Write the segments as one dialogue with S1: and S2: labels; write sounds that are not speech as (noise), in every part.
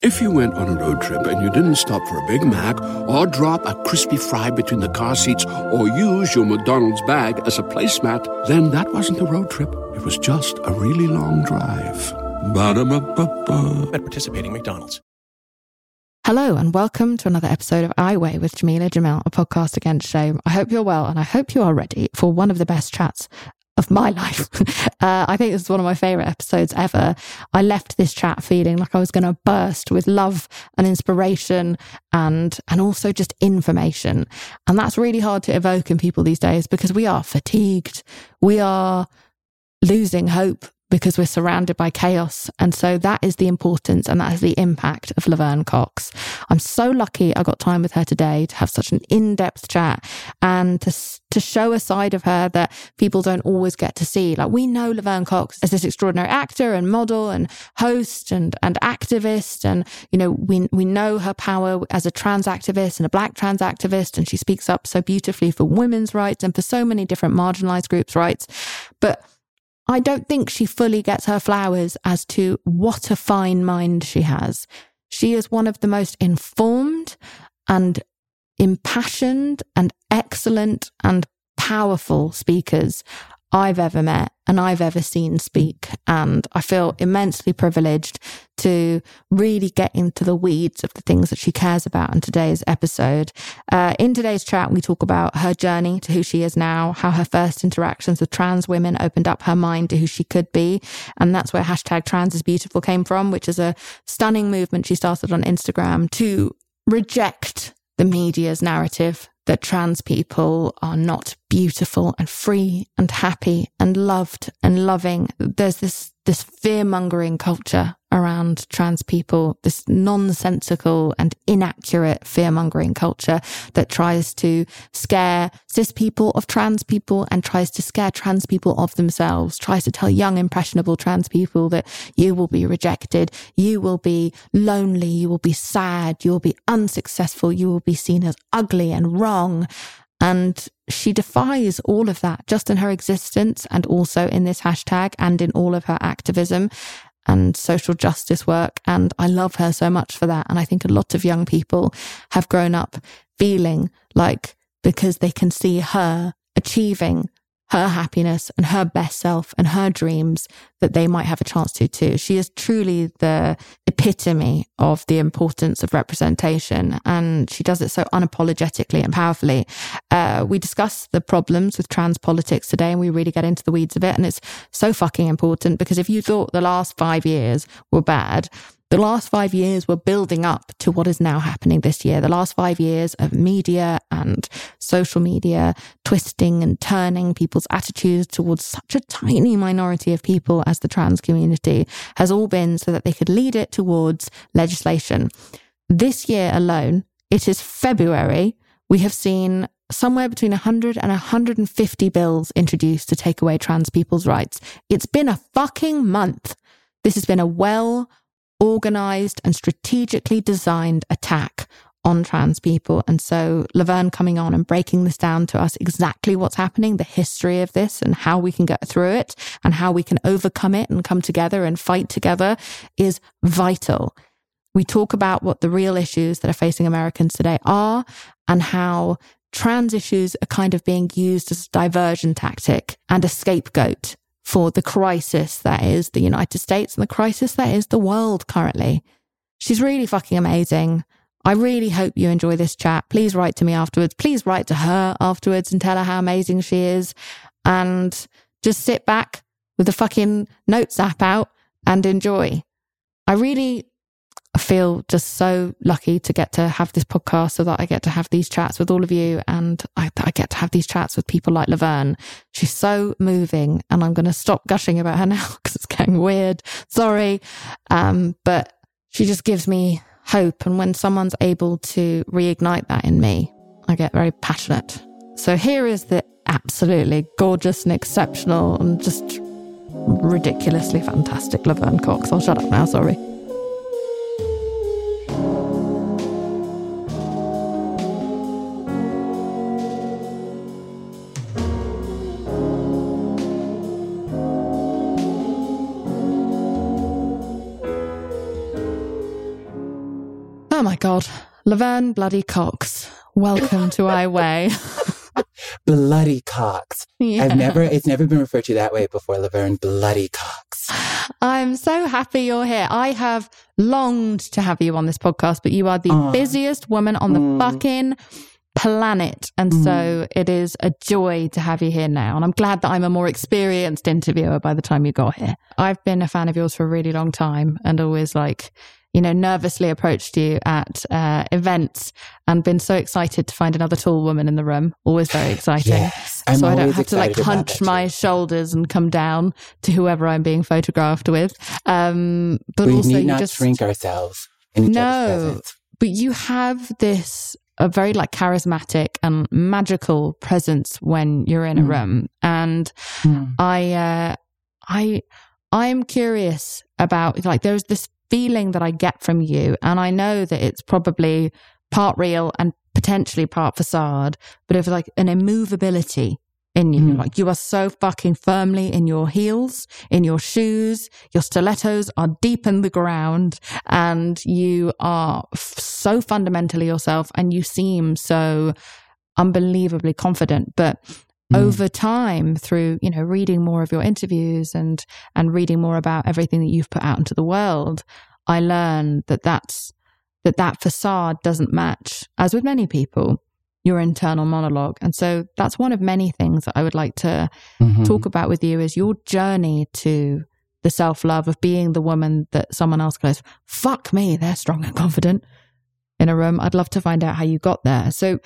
S1: If you went on a road trip and you didn't stop for a Big Mac or drop a crispy fry between the car seats or use your McDonald's bag as a placemat, then that wasn't a road trip. It was just a really long drive. Ba-da-ba-ba-ba.
S2: at participating McDonald's.
S3: Hello and welcome to another episode of I Weigh with Jameela Jamil, a podcast against shame. I hope you're well and I hope you are ready for one of the best chats of my (laughs) life. uh, I think this is one of my favorite episodes ever. I left this chat feeling like I was going to burst with love and inspiration and, and also just information. And that's really hard to evoke in people these days because we are fatigued. We are losing hope because we're surrounded by chaos. And so that is the importance and that is the impact of Laverne Cox. I'm so lucky I got time with her today to have such an in-depth chat and to, to show a side of her that people don't always get to see. Like we know Laverne Cox as this extraordinary actor and model and host and, and activist. And, you know, we, we know her power as a trans activist and a black trans activist. And she speaks up so beautifully for women's rights and for so many different marginalized groups' rights. But I don't think she fully gets her flowers as to what a fine mind she has. She is one of the most informed and impassioned and excellent and powerful speakers I've ever met and I've ever seen speak. And I feel immensely privileged to really get into the weeds of the things that she cares about in today's episode. Uh, in today's chat, we talk about her journey to who she is now, how her first interactions with trans women opened up her mind to who she could be. And that's where hashtag trans is beautiful came from, which is a stunning movement she started on Instagram to reject the media's narrative that trans people are not beautiful and free and happy and loved and loving. There's this, this fear mongering culture around trans people, this nonsensical and inaccurate fear mongering culture that tries to scare cis people of trans people and tries to scare trans people of themselves, tries to tell young, impressionable trans people that you will be rejected, you will be lonely, you will be sad, you will be unsuccessful, you will be seen as ugly and wrong. And she defies all of that just in her existence and also in this hashtag and in all of her activism and social justice work. And I love her so much for that. And I think a lot of young people have grown up feeling like because they can see her achieving her happiness and her best self and her dreams that they might have a chance to too. She is truly the epitome of the importance of representation and she does it so unapologetically and powerfully. Uh, we discuss the problems with trans politics today and we really get into the weeds of it. And it's so fucking important because if you thought the last five years were bad, the last five years were building up to what is now happening this year. The last five years of media and social media twisting and turning people's attitudes towards such a tiny minority of people as the trans community has all been so that they could lead it towards legislation. This year alone, it is February. We have seen somewhere between 100 and 150 bills introduced to take away trans people's rights. It's been a fucking month. This has been a well organized and strategically designed attack on trans people. And so Laverne coming on and breaking this down to us exactly what's happening, the history of this and how we can get through it and how we can overcome it and come together and fight together is vital. We talk about what the real issues that are facing Americans today are and how trans issues are kind of being used as a diversion tactic and a scapegoat for the crisis that is the United States and the crisis that is the world currently. She's really fucking amazing. I really hope you enjoy this chat. Please write to me afterwards. Please write to her afterwards and tell her how amazing she is. And just sit back with the fucking notes app out and enjoy. I really feel just so lucky to get to have this podcast so that I get to have these chats with all of you and I, I get to have these chats with people like Laverne. She's so moving and I'm going to stop gushing about her (laughs) now because it's getting weird. Sorry. Um, but she just gives me hope. And when someone's able to reignite that in me, I get very passionate. So here is the absolutely gorgeous and exceptional and just ridiculously fantastic Laverne Cox. I'll shut up now, sorry. God. Laverne Bloody Cox. Welcome to I Weigh. (laughs)
S2: Bloody Cox.
S3: Yeah.
S2: I've never, it's never been referred to that way before, Laverne. Bloody Cox.
S3: I'm so happy you're here. I have longed to have you on this podcast, but you are the busiest woman on the
S2: Mm.
S3: fucking planet. And so it is a joy to have you here now. And I'm glad that I'm a more experienced interviewer by the time you got here. I've been a fan of yours for a really long time and always like, you know, nervously approached you at uh, events and been so excited to find another tall woman in the room. Always very exciting.
S2: Yes.
S3: So I don't have to like hunch my shoulders and come down to whoever I'm being photographed with. Um, but
S2: we
S3: also
S2: need not
S3: just
S2: shrink ourselves in
S3: No. but you have this a very like charismatic and magical presence when you're in a
S2: Mm.
S3: room and
S2: Mm.
S3: i uh i i'm curious about like there's this feeling that i get from you. And i know that it's probably part real and potentially part facade but of like an immovability in you.
S2: Mm.
S3: like you are so fucking firmly in your heels in your shoes. Your stilettos are deep in the ground and you are f- so fundamentally yourself and you seem so unbelievably confident. But
S2: Mm.
S3: over time through you know reading more of your interviews and and reading more about everything that you've put out into the world i learned that that's that that facade doesn't match as with many people your internal monologue and so that's one of many things that i would like to
S2: Mhm.
S3: talk about with you is your journey to the self love of being the woman that someone else goes, fuck me, they're strong and confident in a room. I'd love to find out how you got there. So,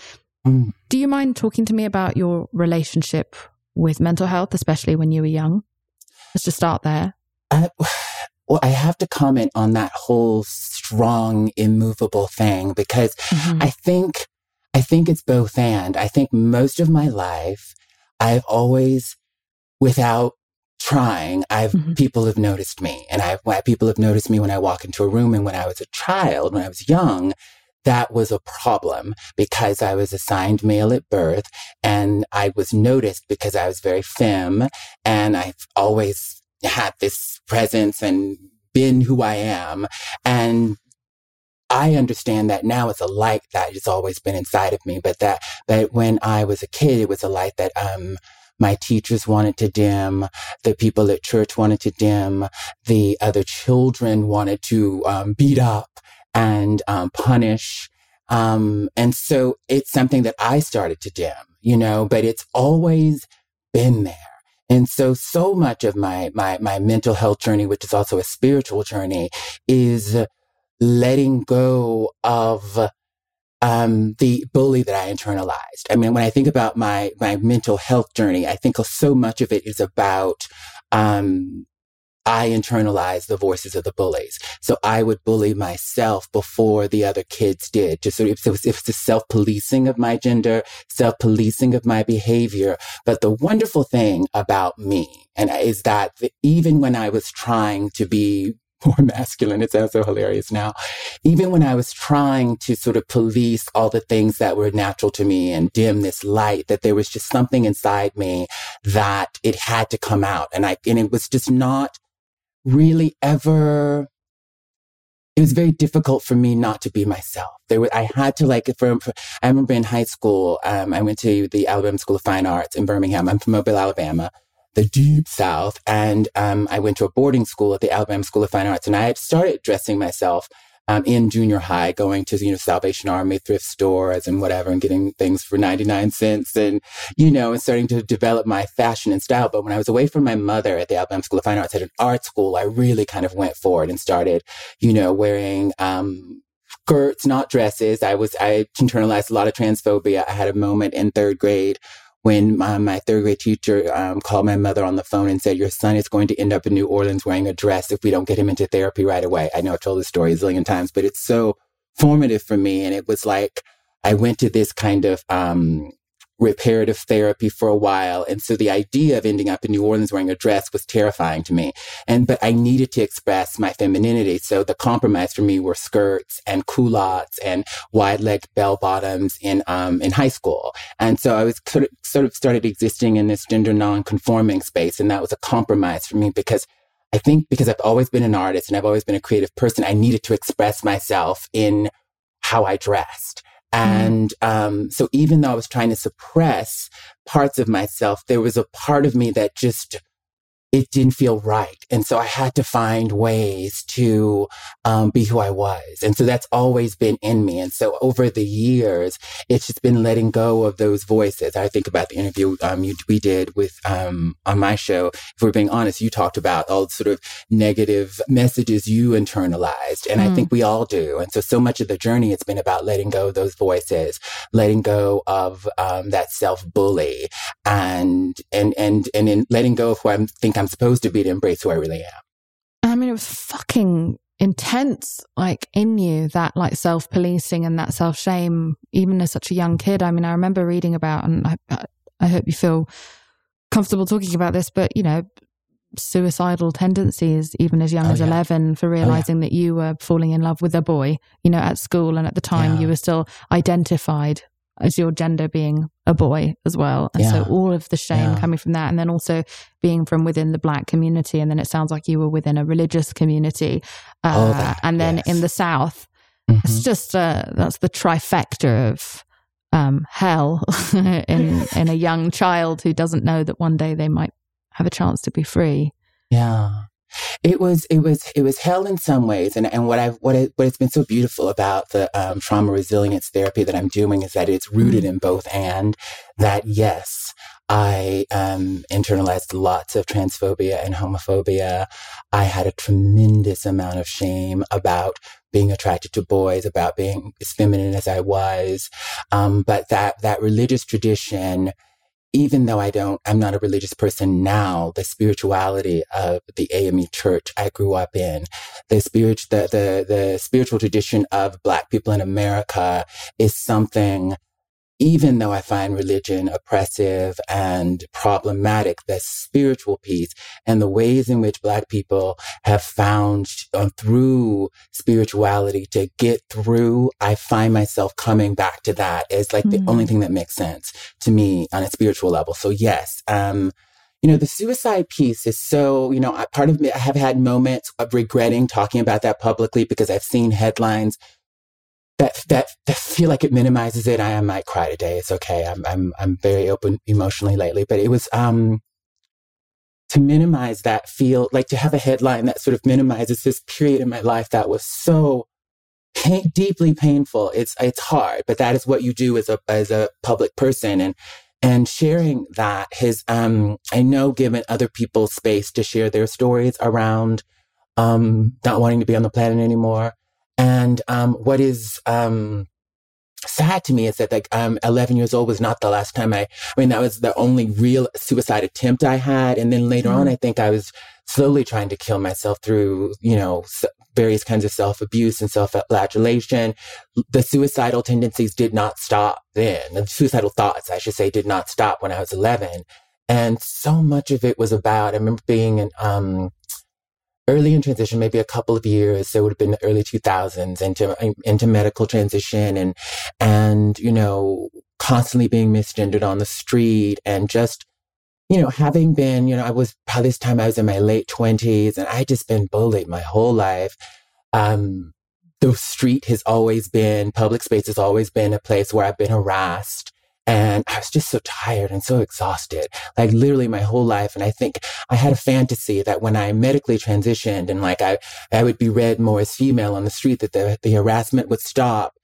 S2: Mm.
S3: do you mind talking to me about your relationship with mental health, especially when you were young? Let's just start there.
S2: I, well, I have to comment on that whole strong, immovable thing because
S3: Mhm.
S2: I think, I think it's both and. I think most of my life, I've always, without trying, I've
S3: Mhm.
S2: people have noticed me, and I why people have noticed me when I walk into a room. And when I was a child, when I was young, that was a problem because I was assigned male at birth, and I was noticed because I was very femme, and I've always had this presence and been who I am, and I understand that now it's a light that has always been inside of me, but that, but when I was a kid, it was a light that, um, my teachers wanted to dim, the people at church wanted to dim, the other children wanted to, um, beat up and, um, punish. Um, and so it's something that I started to dim, you know, but it's always been there. And so, so much of my, my, my mental health journey, which is also a spiritual journey, is letting go of um, the bully that I internalized. I mean, when I think about my my mental health journey, I think so much of it is about um, I internalized the voices of the bullies. So I would bully myself before the other kids did. Just so it was, it was the self policing of my gender, self policing of my behavior. But the wonderful thing about me, and is that even when I was trying to be (laughs) more masculine, it sounds so hilarious now. Even when I was trying to sort of police all the things that were natural to me and dim this light, that there was just something inside me that it had to come out. And I, and it was just not really ever it was very difficult for me not to be myself. There was, I had to like, for, for I remember in high school, um, I went to the Alabama School of Fine Arts in Birmingham. I'm from Mobile, Alabama, the deep South. And, um, I went to a boarding school at the Alabama School of Fine Arts and I had started dressing myself um, in junior high, going to, you know, Salvation Army thrift stores and whatever and getting things for 99 cents and, you know, and starting to develop my fashion and style. But when I was away from my mother at the Alabama School of Fine Arts at an art school, I really kind of went forward and started, you know, wearing, um, skirts, not dresses. I was, I internalized a lot of transphobia. I had a moment in third grade when my, my third grade teacher um, called my mother on the phone and said, Your son is going to end up in New Orleans wearing a dress if we don't get him into therapy right away. I know I've told this story a zillion times, but it's so formative for me. And it was like I went to this kind of um, reparative therapy for a while. And so the idea of ending up in New Orleans wearing a dress was terrifying to me. And, but I needed to express my femininity. So the compromise for me were skirts and culottes and wide leg bell bottoms in, um, in high school. And so I was sort of, sort of started existing in this gender non-conforming space. And that was a compromise for me because I think because I've always been an artist and I've always been a creative person, I needed to express myself in how I dressed. Mm-hmm. And um, so even though I was trying to suppress parts of myself, there was a part of me that just it didn't feel right. And so I had to find ways to um, be who I was. And so that's always been in me. And so over the years, it's just been letting go of those voices. I think about the interview um, you, we did with um, on my show. If we're being honest, you talked about all the sort of negative messages you internalized. And mm. I think we all do. And so, so much of the journey, it's been about letting go of those voices, letting go of um, that self bully and, and, and, and in letting go of who I think I'm supposed to be to embrace who I really am.
S3: I mean, it was fucking intense, like in you, that like self policing and that self shame, even as such a young kid. I mean, I remember reading about, and I, I hope you feel comfortable talking about this, but you know, suicidal tendencies even as young oh, as yeah. 11 for realizing oh, yeah. that you were falling in love with a boy you know at school and at the time yeah. you were still identified as your gender being a boy as well. And yeah. so all of the shame yeah. coming from that. And then also being from within the black community. And then it sounds like you were within a religious community. Uh, oh, that, and then yes. in the South, mm-hmm. it's just, uh, that's the trifecta of, um, hell (laughs) in, in a young child who doesn't know that one day they might have a chance to be free.
S2: Yeah. It was it was it was hell in some ways, and and what I've what it, what has been so beautiful about the um, trauma resilience therapy that I'm doing is that it's rooted in both, and that yes, I um, internalized lots of transphobia and homophobia. I had a tremendous amount of shame about being attracted to boys, about being as feminine as I was, um, but that that religious tradition even though I don't, I'm not a religious person now, the spirituality of the AME church I grew up in, the spirit, the, the, the spiritual tradition of Black people in America is something even though I find religion oppressive and problematic, the spiritual piece and the ways in which Black people have found uh, through spirituality to get through, I find myself coming back to that as like mm-hmm. the only thing that makes sense to me on a spiritual level. So yes, um, you know, the suicide piece is so, you know, part of me, I have had moments of regretting talking about that publicly because I've seen headlines that, that, that feel like it minimizes it. I, might cry today. It's okay. I'm, I'm, I'm very open emotionally lately, but it was, um, to minimize that feel, like to have a headline that sort of minimizes this period in my life that was so pain, deeply painful. It's, it's hard, but that is what you do as a, as a public person. And, and sharing that has, um, I know given other people space to share their stories around, um, not wanting to be on the planet anymore and um, what is um, sad to me is that like um 11 years old was not the last time I I mean that was the only real suicide attempt I had. And then later mm-hmm. on I think I was slowly trying to kill myself through you know various kinds of self-abuse and self-flagellation. The suicidal tendencies did not stop then. The suicidal thoughts I should say did not stop when I was 11 and so much of it was about I remember being in um early in transition, maybe a couple of years. It would have been the early 2000s into into medical transition and and you know constantly being misgendered on the street and just you know having been you know I was by this time I was in my late 20s and I had just been bullied my whole life. Um, the street has always been public space has always been a place where I've been harassed and I was just so tired and so exhausted, like literally my whole life. And I think I had a fantasy that when I medically transitioned and like I, I would be read more as female on the street, that the, the harassment would stop.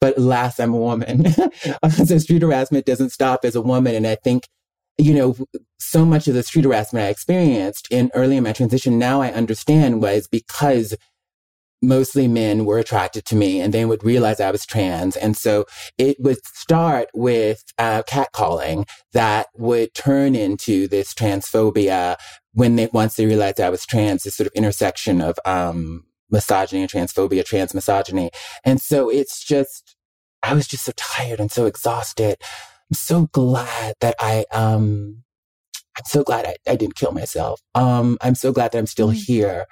S2: But alas, I'm a woman. (laughs) so street harassment doesn't stop as a woman. And I think, you know, so much of the street harassment I experienced in early in my transition, now I understand was because mostly men were attracted to me and they would realize I was trans. And so it would start with uh, catcalling that would turn into this transphobia when they, once they realized I was trans, this sort of intersection of, um, misogyny and transphobia, trans misogyny. And so it's just, I was just so tired and so exhausted. I'm so glad that I, um, I'm so glad I, I didn't kill myself. Um, I'm so glad that I'm still mm-hmm. here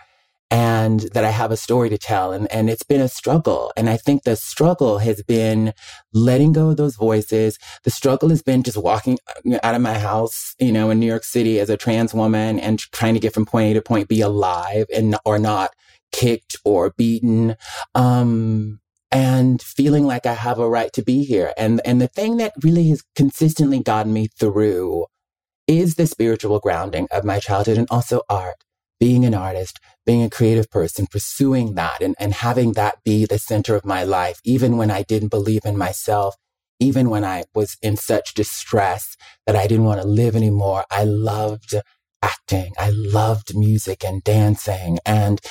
S2: and that I have a story to tell. And, and it's been a struggle. And I think the struggle has been letting go of those voices. The struggle has been just walking uh, out of my house, you know, in New York City as a trans woman and trying to get from point A to point B alive and, or not kicked or beaten. Um, and feeling like I have a right to be here. And, and the thing that really has consistently gotten me through is the spiritual grounding of my childhood and also art being an artist, being a creative person, pursuing that and, and having that be the center of my life, even when I didn't believe in myself, even when I was in such distress that I didn't want to live anymore. I loved acting. I loved music and dancing and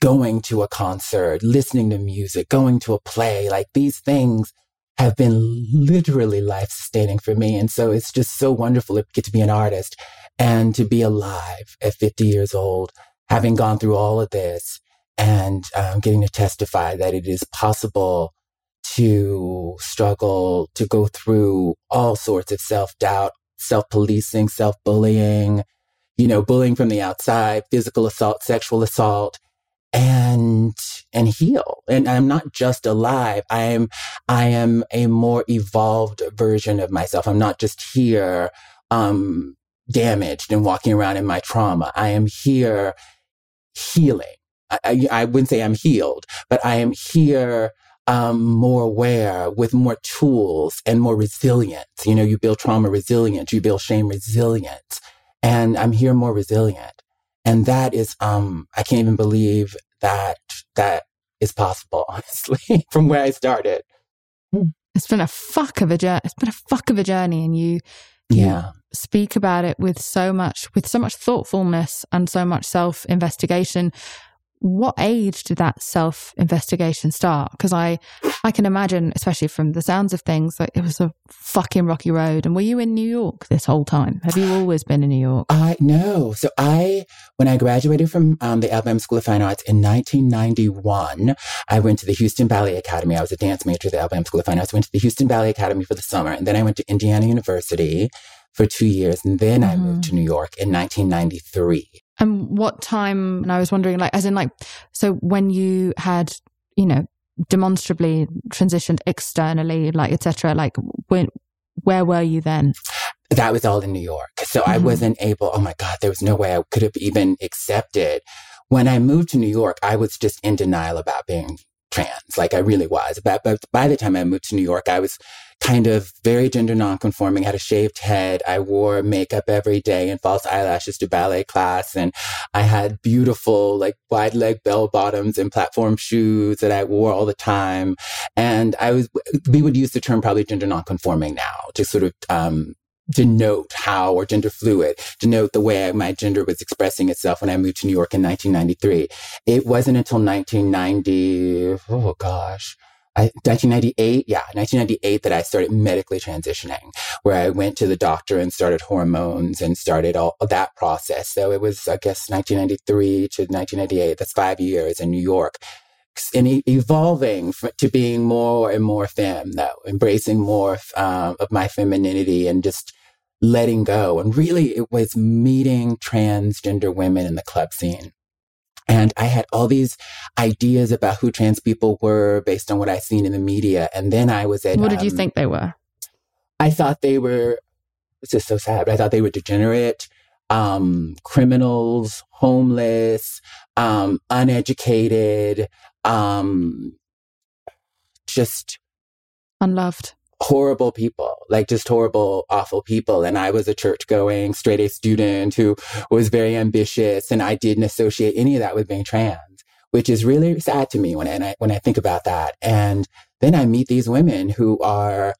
S2: going to a concert, listening to music, going to a play. Like these things have been literally life sustaining for me. And so it's just so wonderful to get to be an artist and to be alive at 50 years old, having gone through all of this and um, getting to testify that it is possible to struggle, to go through all sorts of self doubt, self policing, self bullying, you know, bullying from the outside, physical assault, sexual assault, and and heal. And i'm not just alive. I am i am a more evolved version of myself. I'm not just here um damaged and walking around in my trauma. I am here healing. I, I, I wouldn't say I'm healed, but I am here um, more aware with more tools and more resilience. You know, you build trauma resilience, you build shame resilience. And I'm here more resilient. And that is, um, I can't even believe that that is possible, (laughs) honestly, from where I started.
S3: It's been a fuck of a journey. It's been a fuck of a journey. And you,
S2: yeah
S3: speak about it with so much with so much thoughtfulness and so much self investigation what age did that self investigation start? Because i i can imagine especially from the sounds of things like it was a fucking rocky road. And were you in new york this whole time? Have you always been in new york?
S2: I no so i when i graduated from um, the alabama school of fine arts in 1991 i went to the houston ballet academy. I was a dance major at the alabama school of fine arts. Went to the houston ballet academy for the summer. And then i went to indiana university for two years. And then mm-hmm. I moved to mm-hmm. New York in 1993.
S3: And what time, and I was wondering, like, as in, like, so when you had, you know, demonstrably transitioned externally, like, etc., like, when, where were you then?
S2: That was all in New York. So mm-hmm. I wasn't able, oh my God, there was no way I could have even accepted. When I moved to New York, I was just in denial about being trans. Like I really was. But, but by the time I moved to New York, I was kind of very gender nonconforming, had a shaved head. I wore makeup every day and false eyelashes to ballet class. And I had beautiful, like wide leg bell bottoms and platform shoes that I wore all the time. And I was, we would use the term probably gender nonconforming now to sort of, um, denote how, or gender fluid, denote the way my gender was expressing itself when I moved to New York in 1993. It wasn't until 1990, oh gosh, 1998, yeah, 1998 that I started medically transitioning, where I went to the doctor and started hormones and started all that process. So it was, I guess, 1993 to 1998. That's five years in New York. And evolving to being more and more femme, though, embracing more um, of my femininity and just letting go. And really, it was meeting transgender women in the club scene and I had all these ideas about who trans people were based on what I'd seen in the media. And then I was at.
S3: What did um, you think they were?
S2: I thought they were. It's just so sad. I thought they were degenerate, um, criminals, homeless, um, uneducated, um, just
S3: unloved
S2: horrible people, like just horrible, awful people. And I was a church going straight A student who was very ambitious and I didn't associate any of that with being trans, which is really sad to me when I, when I think about that. And then I meet these women who are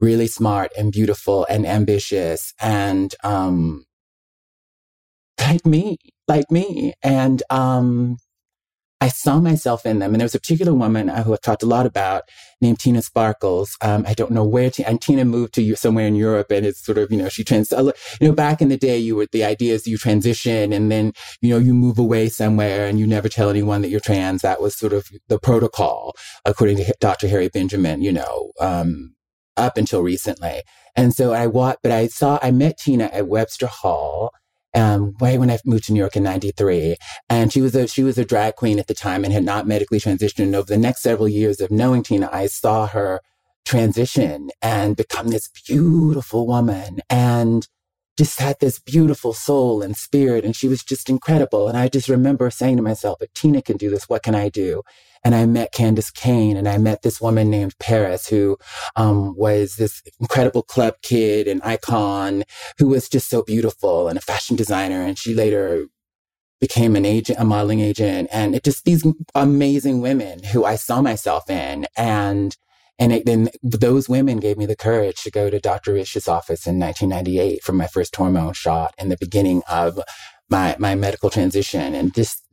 S2: really smart and beautiful and ambitious and, um, like me, like me. And, um, I saw myself in them. And there was a particular woman uh, who I've talked a lot about named Tina Sparkles. Um, I don't know where, T- and Tina moved to somewhere in Europe and it's sort of, you know, she trans, you know, back in the day, you were, the idea is you transition and then, you know, you move away somewhere and you never tell anyone that you're trans. That was sort of the protocol, according to Dr. Harry Benjamin, you know, um, up until recently. And so I walked, but I saw, I met Tina at Webster Hall um, way when I moved to New York in '93, and she was a she was a drag queen at the time and had not medically transitioned. And over the next several years of knowing Tina, I saw her transition and become this beautiful woman, and just had this beautiful soul and spirit, and she was just incredible. And I just remember saying to myself, "If Tina can do this, what can I do?" And I met Candis Cayne and I met this woman named Paris who um, was this incredible club kid and icon who was just so beautiful and a fashion designer. And she later became an agent, a modeling agent, and it just these amazing women who I saw myself in. And and then those women gave me the courage to go to Dr. Ish's office in 1998 for my first hormone shot in the beginning of my my medical transition. And just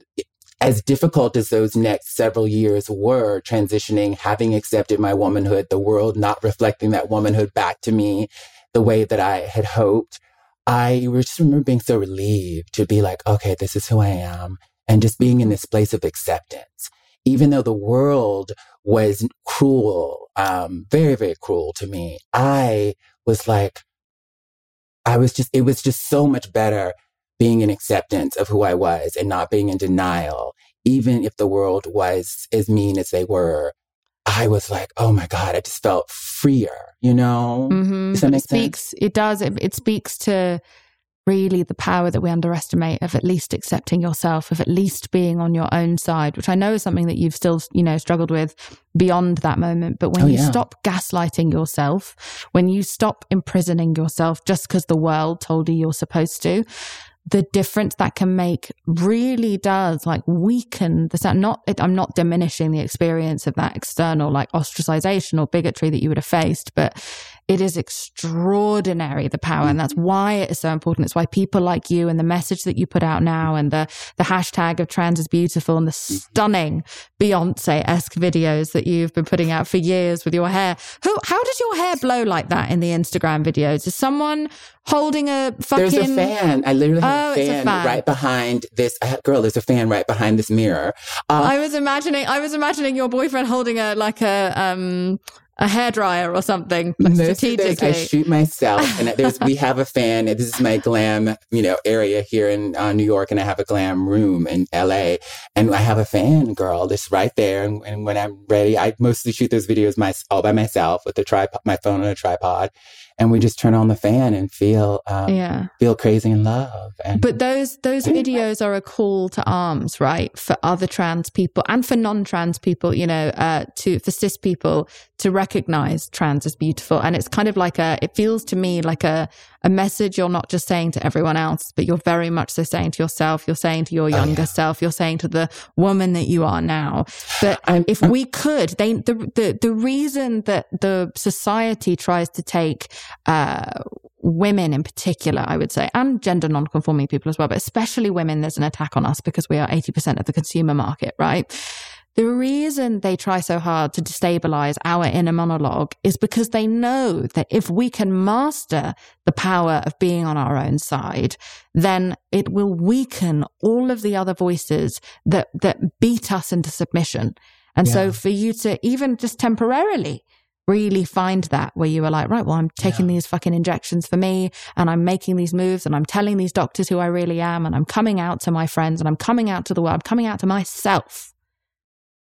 S2: as difficult as those next several years were transitioning, having accepted my womanhood, the world not reflecting that womanhood back to me the way that I had hoped, I just remember being so relieved to be like, okay, this is who I am. And just being in this place of acceptance, even though the world was cruel, um, very, very cruel to me, I was like, I was just, it was just so much better being in acceptance of who I was and not being in denial, even if the world was as mean as they were. I was like, oh my God, I just felt freer, you know?
S3: Mm-hmm. Does that make it speaks, sense? It does. It, it speaks to really the power that we underestimate of at least accepting yourself, of at least being on your own side, which I know is something that you've still, you know, struggled with beyond that moment. But when oh, you yeah. stop gaslighting yourself, when you stop imprisoning yourself just because the world told you you're supposed to, the difference that can make really does like weaken the sound. Not, it, I'm not diminishing the experience of that external like ostracization or bigotry that you would have faced, but it is extraordinary the power and that's why it is so important. It's why people like you and the message that you put out now and the the hashtag of trans is beautiful and the stunning beyonce-esque videos that you've been putting out for years with your hair. Who how does your hair blow like that in the instagram videos? Is someone holding a fucking
S2: there's a fan. I literally have oh, a, fan a, fan. right behind this girl there's a fan right behind this mirror.
S3: Uh, i was imagining i was imagining your boyfriend holding a like a um a hairdryer or something like strategically.
S2: I shoot myself, and there's we have a fan. This is my glam, you know, area here in uh, New York, and I have a glam room in L.A. And I have a fan girl that's right there. And, and when I'm ready, I mostly shoot those videos my, all by myself with the tripod, my phone on a tripod, and we just turn on the fan and feel um, yeah. feel crazy in love and
S3: but those those videos are a call to arms right? For other trans people and for non-trans people you know uh, to for cis people to recognize trans as beautiful. And it's kind of like a it feels to me like a a message you're not just saying to everyone else but you're very much so saying to yourself you're saying to your younger oh, yeah. self you're saying to the woman that you are now but I'm, if I'm, we could they the, the the reason that the society tries to take uh, women in particular, I would say, and gender non-conforming people as well, but especially women, there's an attack on us because we are 80% of the consumer market, right? The reason they try so hard to destabilize our inner monologue is because they know that if we can master the power of being on our own side, then it will weaken all of the other voices that, that beat us into submission. And yeah. so for you to even just temporarily really find that where you were like, right, well, I'm taking yeah. these fucking injections for me and I'm making these moves and I'm telling these doctors who I really am and I'm coming out to my friends and I'm coming out to the world. I'm coming out to myself.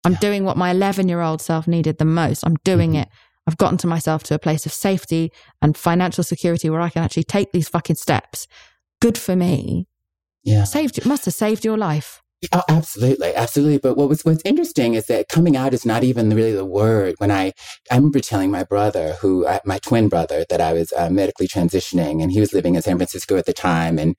S3: I'm yeah. doing what my 11 year old self needed the most. I'm doing mm-hmm. it. I've gotten to myself to a place of safety and financial security where I can actually take these fucking steps. Good for me.
S2: Yeah.
S3: Saved, must have saved your life.
S2: Oh, absolutely, absolutely. But what was what's interesting is that coming out is not even really the word. When I I remember telling my brother, who uh, my twin brother, that I was uh, medically transitioning, and he was living in San Francisco at the time, and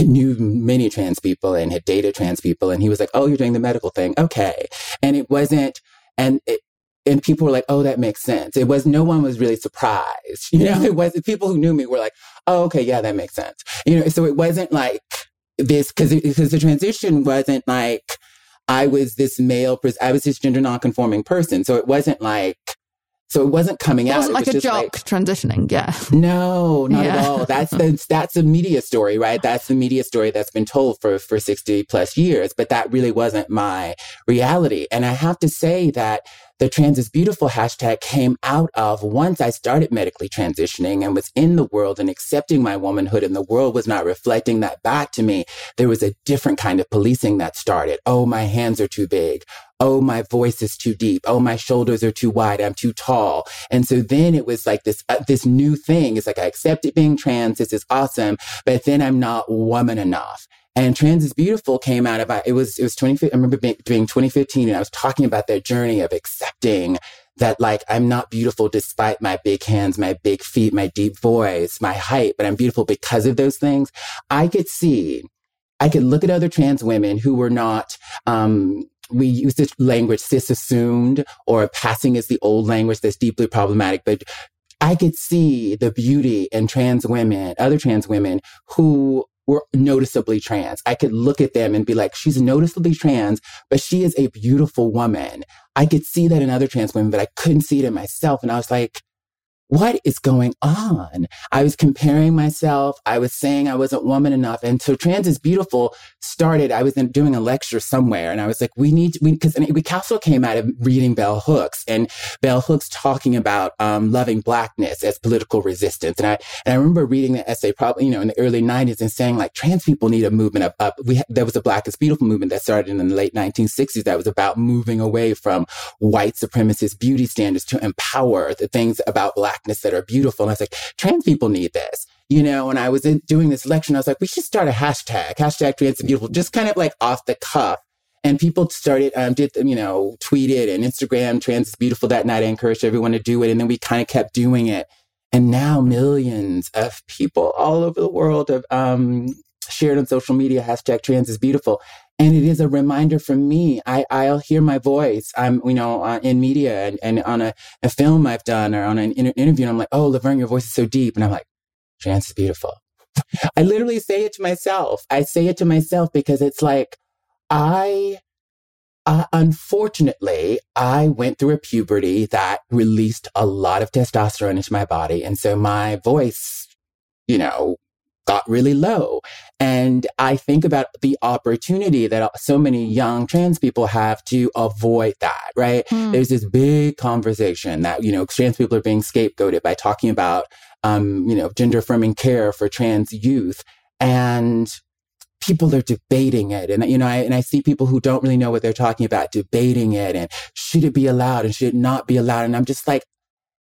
S2: knew many trans people and had dated trans people, and he was like, "Oh, you're doing the medical thing, okay?" And it wasn't, and it, and people were like, "Oh, that makes sense." It was no one was really surprised, (laughs) you know. It was the people who knew me were like, "Oh, okay, yeah, that makes sense," you know. So it wasn't like this because because the transition wasn't like I was this male, I was this gender nonconforming person. So it wasn't like, so it wasn't coming
S3: it
S2: out.
S3: Wasn't
S2: it
S3: like
S2: was
S3: a jock
S2: like,
S3: transitioning, yeah.
S2: No, not
S3: Yeah.
S2: at all. That's (laughs) the that's a media story, right? That's the media story that's been told for for 60 plus years, but that really wasn't my reality. And I have to say that the trans is beautiful hashtag came out of once I started medically transitioning and was in the world and accepting my womanhood and the world was not reflecting that back to me. There was a different kind of policing that started. Oh, my hands are too big. Oh, my voice is too deep. Oh, my shoulders are too wide. I'm too tall. And so then it was like this, uh, this new thing. It's like, I accepted being trans. This is awesome. But then I'm not woman enough. And Trans is Beautiful came out about, it was, it was 20, I remember being, being 2015 and I was talking about that journey of accepting that like I'm not beautiful despite my big hands, my big feet, my deep voice, my height, but I'm beautiful because of those things. I could see, I could look at other trans women who were not, um, we use this language cis assumed or passing is the old language that's deeply problematic, but I could see the beauty in trans women, other trans women who were noticeably trans. I could look at them and be like, she's noticeably trans, but she is a beautiful woman. I could see that in other trans women, but I couldn't see it in myself. And I was like, what is going on? I was comparing myself. I was saying I wasn't woman enough. And so Trans is Beautiful started, I was in, doing a lecture somewhere and I was like, we need, we, cause we also came out of reading Bell Hooks and Bell Hooks talking about, um, loving blackness as political resistance. And I, and I remember reading the essay probably, you know, in the early nineties and saying like, trans people need a movement up, up. We, there was a Black is Beautiful movement that started in the late 1960s that was about moving away from white supremacist beauty standards to empower the things about blackness that are beautiful. And I was like, trans people need this you know, and I was in, doing this lecture and I was like, we should start a hashtag, hashtag trans is beautiful, just kind of like off the cuff. And people started, um, did, you know, tweeted and Instagram trans is beautiful that night. I encouraged everyone to do it. And then we kind of kept doing it. And now millions of people all over the world have, um, shared on social media, hashtag trans is beautiful. And it is a reminder for me. I, I'll hear my voice. I'm, you know, uh, in media and, and on a, a film I've done or on an inter- interview. And I'm like, oh, Laverne, your voice is so deep. And I'm like, trans is beautiful. (laughs) I literally say it to myself. I say it to myself because it's like, I, uh, unfortunately, I went through a puberty that released a lot of testosterone into my body. And so my voice, you know, got really low. And I think about the opportunity that so many young trans people have to avoid that, right?
S3: Hmm.
S2: There's this big conversation that, you know, trans people are being scapegoated by talking about, um, you know, gender affirming care for trans youth. And people are debating it. And, you know, I, and I see people who don't really know what they're talking about debating it and should it be allowed and should it not be allowed? And I'm just like,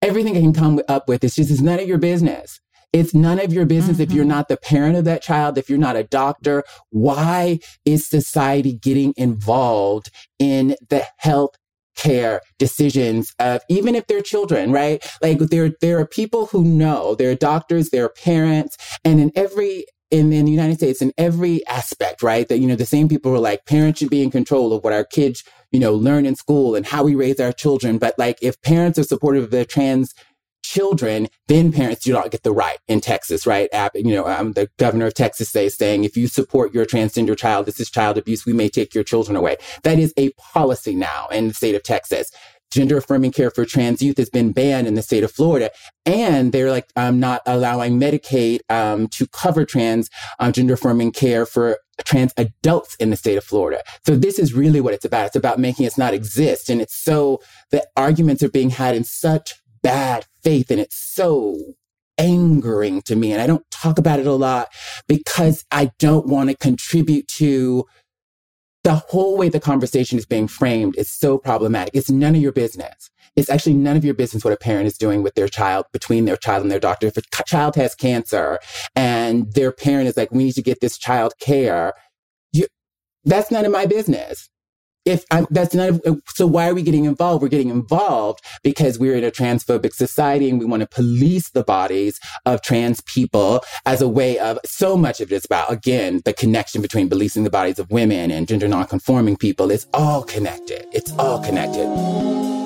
S2: everything I can come up with is just, it's none of your business. It's none of your business if you're
S3: Mhm.
S2: not the parent of that child, if you're not a doctor. Why is society getting involved in the health care decisions of even if they're children, right? Like there, there are people who know, there are doctors, there are parents, and in every in, in the United States, in every aspect, right? That, you know, the same people who are like, parents should be in control of what our kids, you know, learn in school and how we raise our children. But like, if parents are supportive of their trans children, then parents do not get the right in Texas, right? You know, um, the governor of Texas says saying, if you support your transgender child, this is child abuse. We may take your children away. That is a policy now in the state of Texas. Gender affirming care for trans youth has been banned in the state of Florida, and they're like um, not allowing Medicaid um, to cover trans um, gender affirming care for trans adults in the state of Florida. So this is really what it's about. It's about making us not exist, and it's so the arguments are being had in such bad faith, and it's so angering to me. And I don't talk about it a lot because I don't want to contribute to the whole way the conversation is being framed is so problematic. It's none of your business. It's actually none of your business what a parent is doing with their child, between their child and their doctor. If a child has cancer and their parent is like, we need to get this child care, you, that's none of my business. If I'm, that's not, so why are we getting involved? We're getting involved because we're in a transphobic society and we want to police the bodies of trans people as a way of so much of it is about, again, the connection between policing the bodies of women and gender nonconforming people. It's all connected. It's all connected.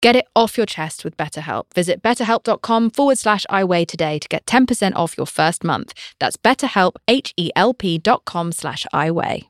S3: Get it off your chest with BetterHelp. Visit betterhelp.com forward slash iWeigh today to get 10% off your first month. That's betterhelp, H-E-L-P dot com slash iWeigh.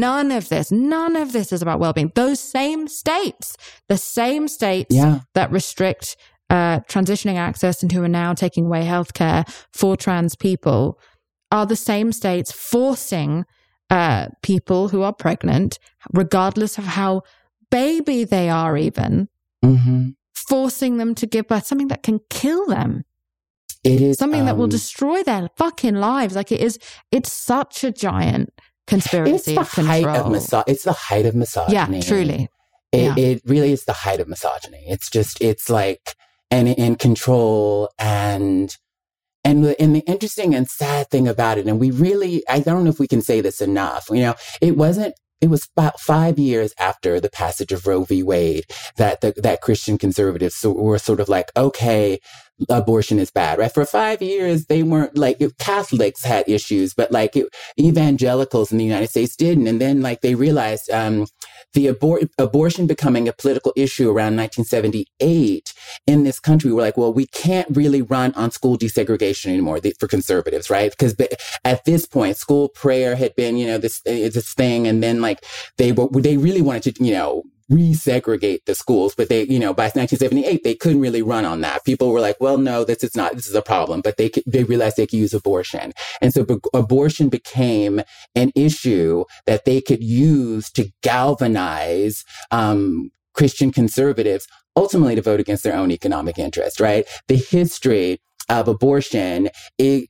S3: None of this, none of this is about well-being. Those same states, the same states
S2: Yeah.
S3: that restrict uh, transitioning access and who are now taking away healthcare for trans people are the same states forcing uh, people who are pregnant, regardless of how baby they are, even
S2: hmm
S3: forcing them to give birth, something that can kill them,
S2: It is
S3: something that will
S2: um,
S3: destroy their fucking lives. Like it is, it's such a giant conspiracy
S2: It's the height of miso- It's the height of misogyny.
S3: yeah, truly.
S2: It,
S3: Yeah.
S2: it really is the height of misogyny. It's just, it's like, and in control and, and the, and the interesting and sad thing about it, and we really, I don't know if we can say this enough, you know, it wasn't, it was about five years after the passage of Roe v. Wade that the, that Christian conservatives were sort of like, okay, abortion is bad, right? For five years, they weren't like Catholics had issues, but like evangelicals in the United States didn't. And then like they realized, um, the abor- abortion becoming a political issue around 1978 in this country, we're like, well, we can't really run on school desegregation anymore for conservatives, right? Because at this point, school prayer had been, you know, this this thing, and then like they were they really wanted to, you know, resegregate the schools, but they, you know, by 1978, they couldn't really run on that. People were like, well, no, this is not, this is a problem, but they, they realized they could use abortion. And so b- abortion became an issue that they could use to galvanize, um, Christian conservatives ultimately to vote against their own economic interest, right? The history of abortion, it,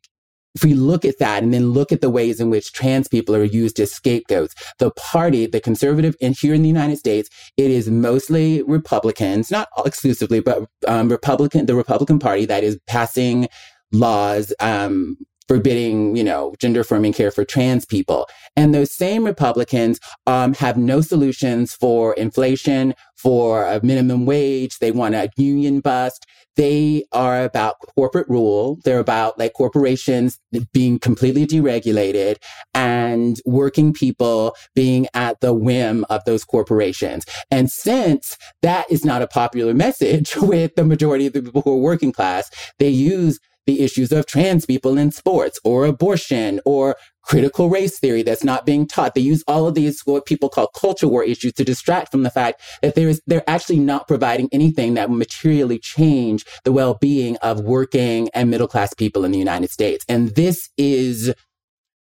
S2: if we look at that and then look at the ways in which trans people are used as scapegoats, the party, the conservative, and here in the United States, it is mostly Republicans, not exclusively, but um, Republican, the Republican Party that is passing laws um, forbidding, you know, gender affirming care for trans people. And those same Republicans um, have no solutions for inflation, for a minimum wage. They want a union bust. They are about corporate rule. They're about like corporations being completely deregulated and working people being at the whim of those corporations. And since that is not a popular message (laughs) with the majority of the people who are working class, they use the issues of trans people in sports or abortion or critical race theory that's not being taught. They use all of these, what people call culture war issues to distract from the fact that there is, they're actually not providing anything that will materially change the well-being of working and middle class people in the United States. And this is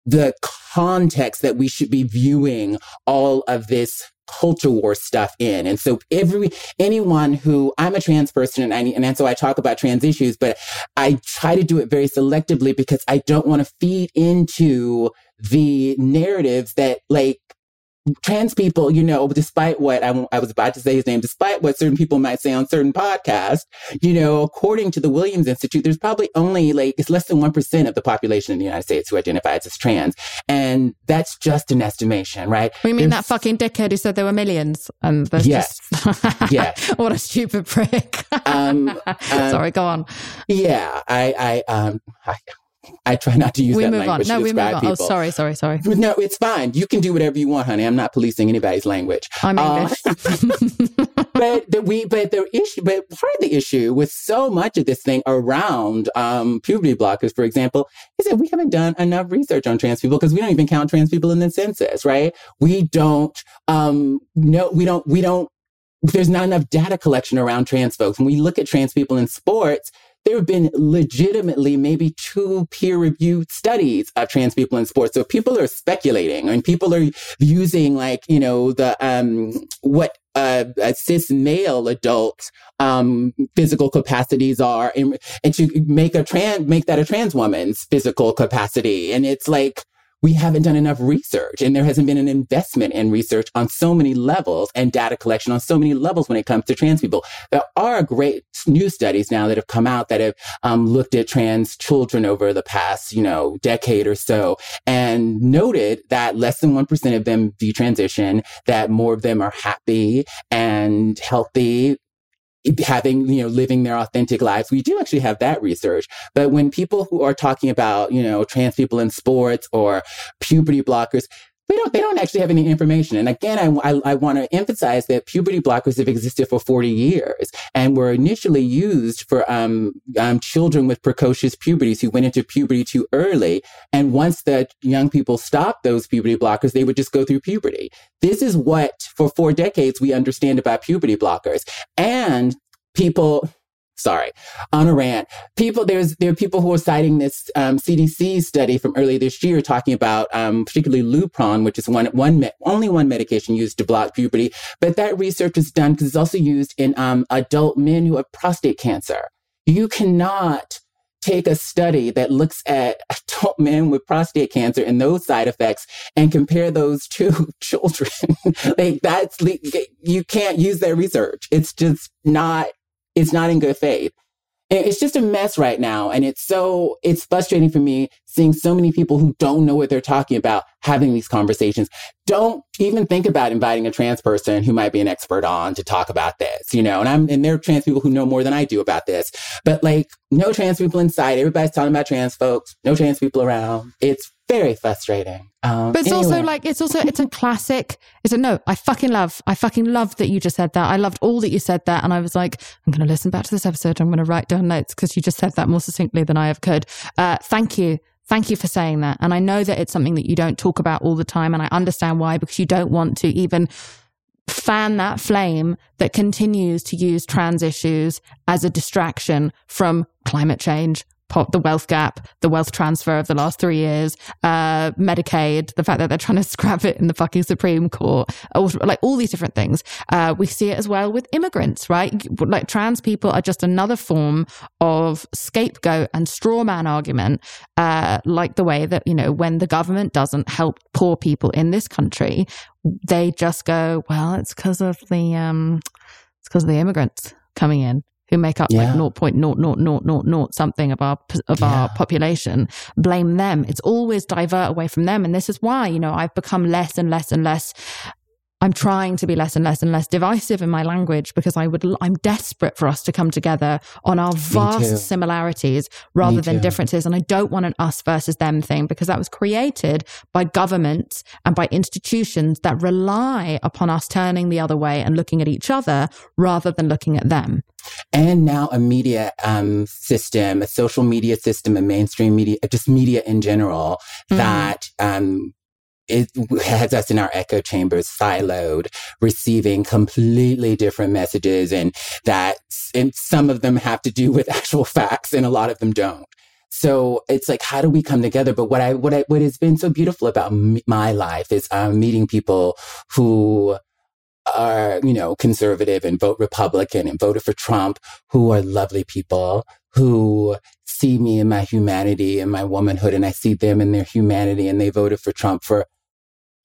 S2: the context that we should be viewing all of this culture war stuff in. And so every anyone who I'm a trans person and I and so I talk about trans issues, but I try to do it very selectively because I don't want to feed into the narratives that like trans people, you know, despite what I, I, was about to say his name, despite what certain people might say on certain podcasts, you know, according to the Williams Institute, there's probably only like, it's less than 1% of the population in the United States who identifies as trans. And that's just an estimation, right?
S3: We mean there's, that fucking dickhead who said there were millions? And there's yes. just, (laughs) yes. what a stupid prick. um, (laughs) um, Sorry, go on.
S2: Yeah, I, I, um, I, I try not to use
S3: we
S2: that
S3: move
S2: language
S3: on. No,
S2: we
S3: move on.
S2: Oh, people.
S3: Oh, sorry, sorry, sorry. (laughs)
S2: No, it's fine. You can do whatever you want, honey. I'm not policing anybody's language.
S3: I'm English.
S2: Uh, (laughs) but the, we, but the issue, but part of the issue with so much of this thing around um, puberty blockers, for example, is that we haven't done enough research on trans people because we don't even count trans people in the census, right? We don't um, no, we don't, we don't. There's not enough data collection around trans folks. When we look at trans people in sports, there have been legitimately maybe two peer reviewed studies of trans people in sports. So people are speculating and people are using like, you know, the, um, what, uh, cis male adult, um, physical capacities are and, and to make a trans, make that a trans woman's physical capacity. And it's like, we haven't done enough research and there hasn't been an investment in research on so many levels and data collection on so many levels when it comes to trans people. There are great new studies now that have come out that have um, looked at trans children over the past, you know, decade or so and noted that less than 1% of them detransition, that more of them are happy and healthy having, you know, living their authentic lives. We do actually have that research. But when people who are talking about, you know, trans people in sports or puberty blockers, they don't, they don't actually have any information. And again, I, I, I want to emphasize that puberty blockers have existed for 40 years and were initially used for um, um, children with precocious puberties who went into puberty too early. And once the young people stopped those puberty blockers, they would just go through puberty. This is what, for four decades, we understand about puberty blockers. And people, sorry, on a rant. People, there's there are people who are citing this um, CDC study from earlier this year talking about um, particularly Lupron, which is one one me- only one medication used to block puberty. But that research is done because it's also used in um, adult men who have prostate cancer. You cannot take a study that looks at (laughs) adult men with prostate cancer and those side effects and compare those to (laughs) children. like that's you can't use that research. It's just not it's not in good faith. It's just a mess right now. And it's so, it's frustrating for me seeing so many people who don't know what they're talking about having these conversations. Don't even think about inviting a trans person who might be an expert on to talk about this, you know, and I'm, and there are trans people who know more than I do about this, but like no trans people inside. Everybody's talking about trans folks, no trans people around. It's very frustrating. Um,
S3: but it's
S2: anyway.
S3: also like it's also it's a classic. It's a no. I fucking love. I fucking love that you just said that. I loved all that you said that, and I was like, I'm going to listen back to this episode. I'm going to write down notes because you just said that more succinctly than I ever could. Uh, thank you. Thank you for saying that. And I know that it's something that you don't talk about all the time, and I understand why because you don't want to even fan that flame that continues to use trans issues as a distraction from climate change, the wealth gap, the wealth transfer of the last three years, uh, Medicaid, the fact that they're trying to (laughs) scrap it in the fucking Supreme Court, like all these different things. Uh, we see it as well with immigrants, right? Like trans people are just another form of scapegoat and straw man argument, uh, like the way that, you know, when the government doesn't help poor people in this country, they just go, well, it's because of the, um, it's because of the immigrants coming in who make up yeah. like 0.00000 something of our of yeah. our population blame them. It's always divert away from them. And this is why you know i've become less and less and less I'm trying to be less and less and less divisive in my language because I would I'm desperate for us to come together on our vast similarities rather than differences. And I don't want an us versus them thing because that was created by governments and by institutions that rely upon us turning the other way and looking at each other rather than looking at them
S2: and now a media um, system, a social media system, a mainstream media, just media in general mm. that um, it has us in our echo chambers siloed, receiving completely different messages and that and some of them have to do with (laughs) actual facts and a lot of them don't. So it's like, how do we come together? But what I, what I, what has been so beautiful about m- my life is um, meeting people who are, you know, conservative and vote Republican and voted for Trump, who are lovely people, who see me in my humanity and my womanhood, and I see them in their humanity, and they voted for Trump for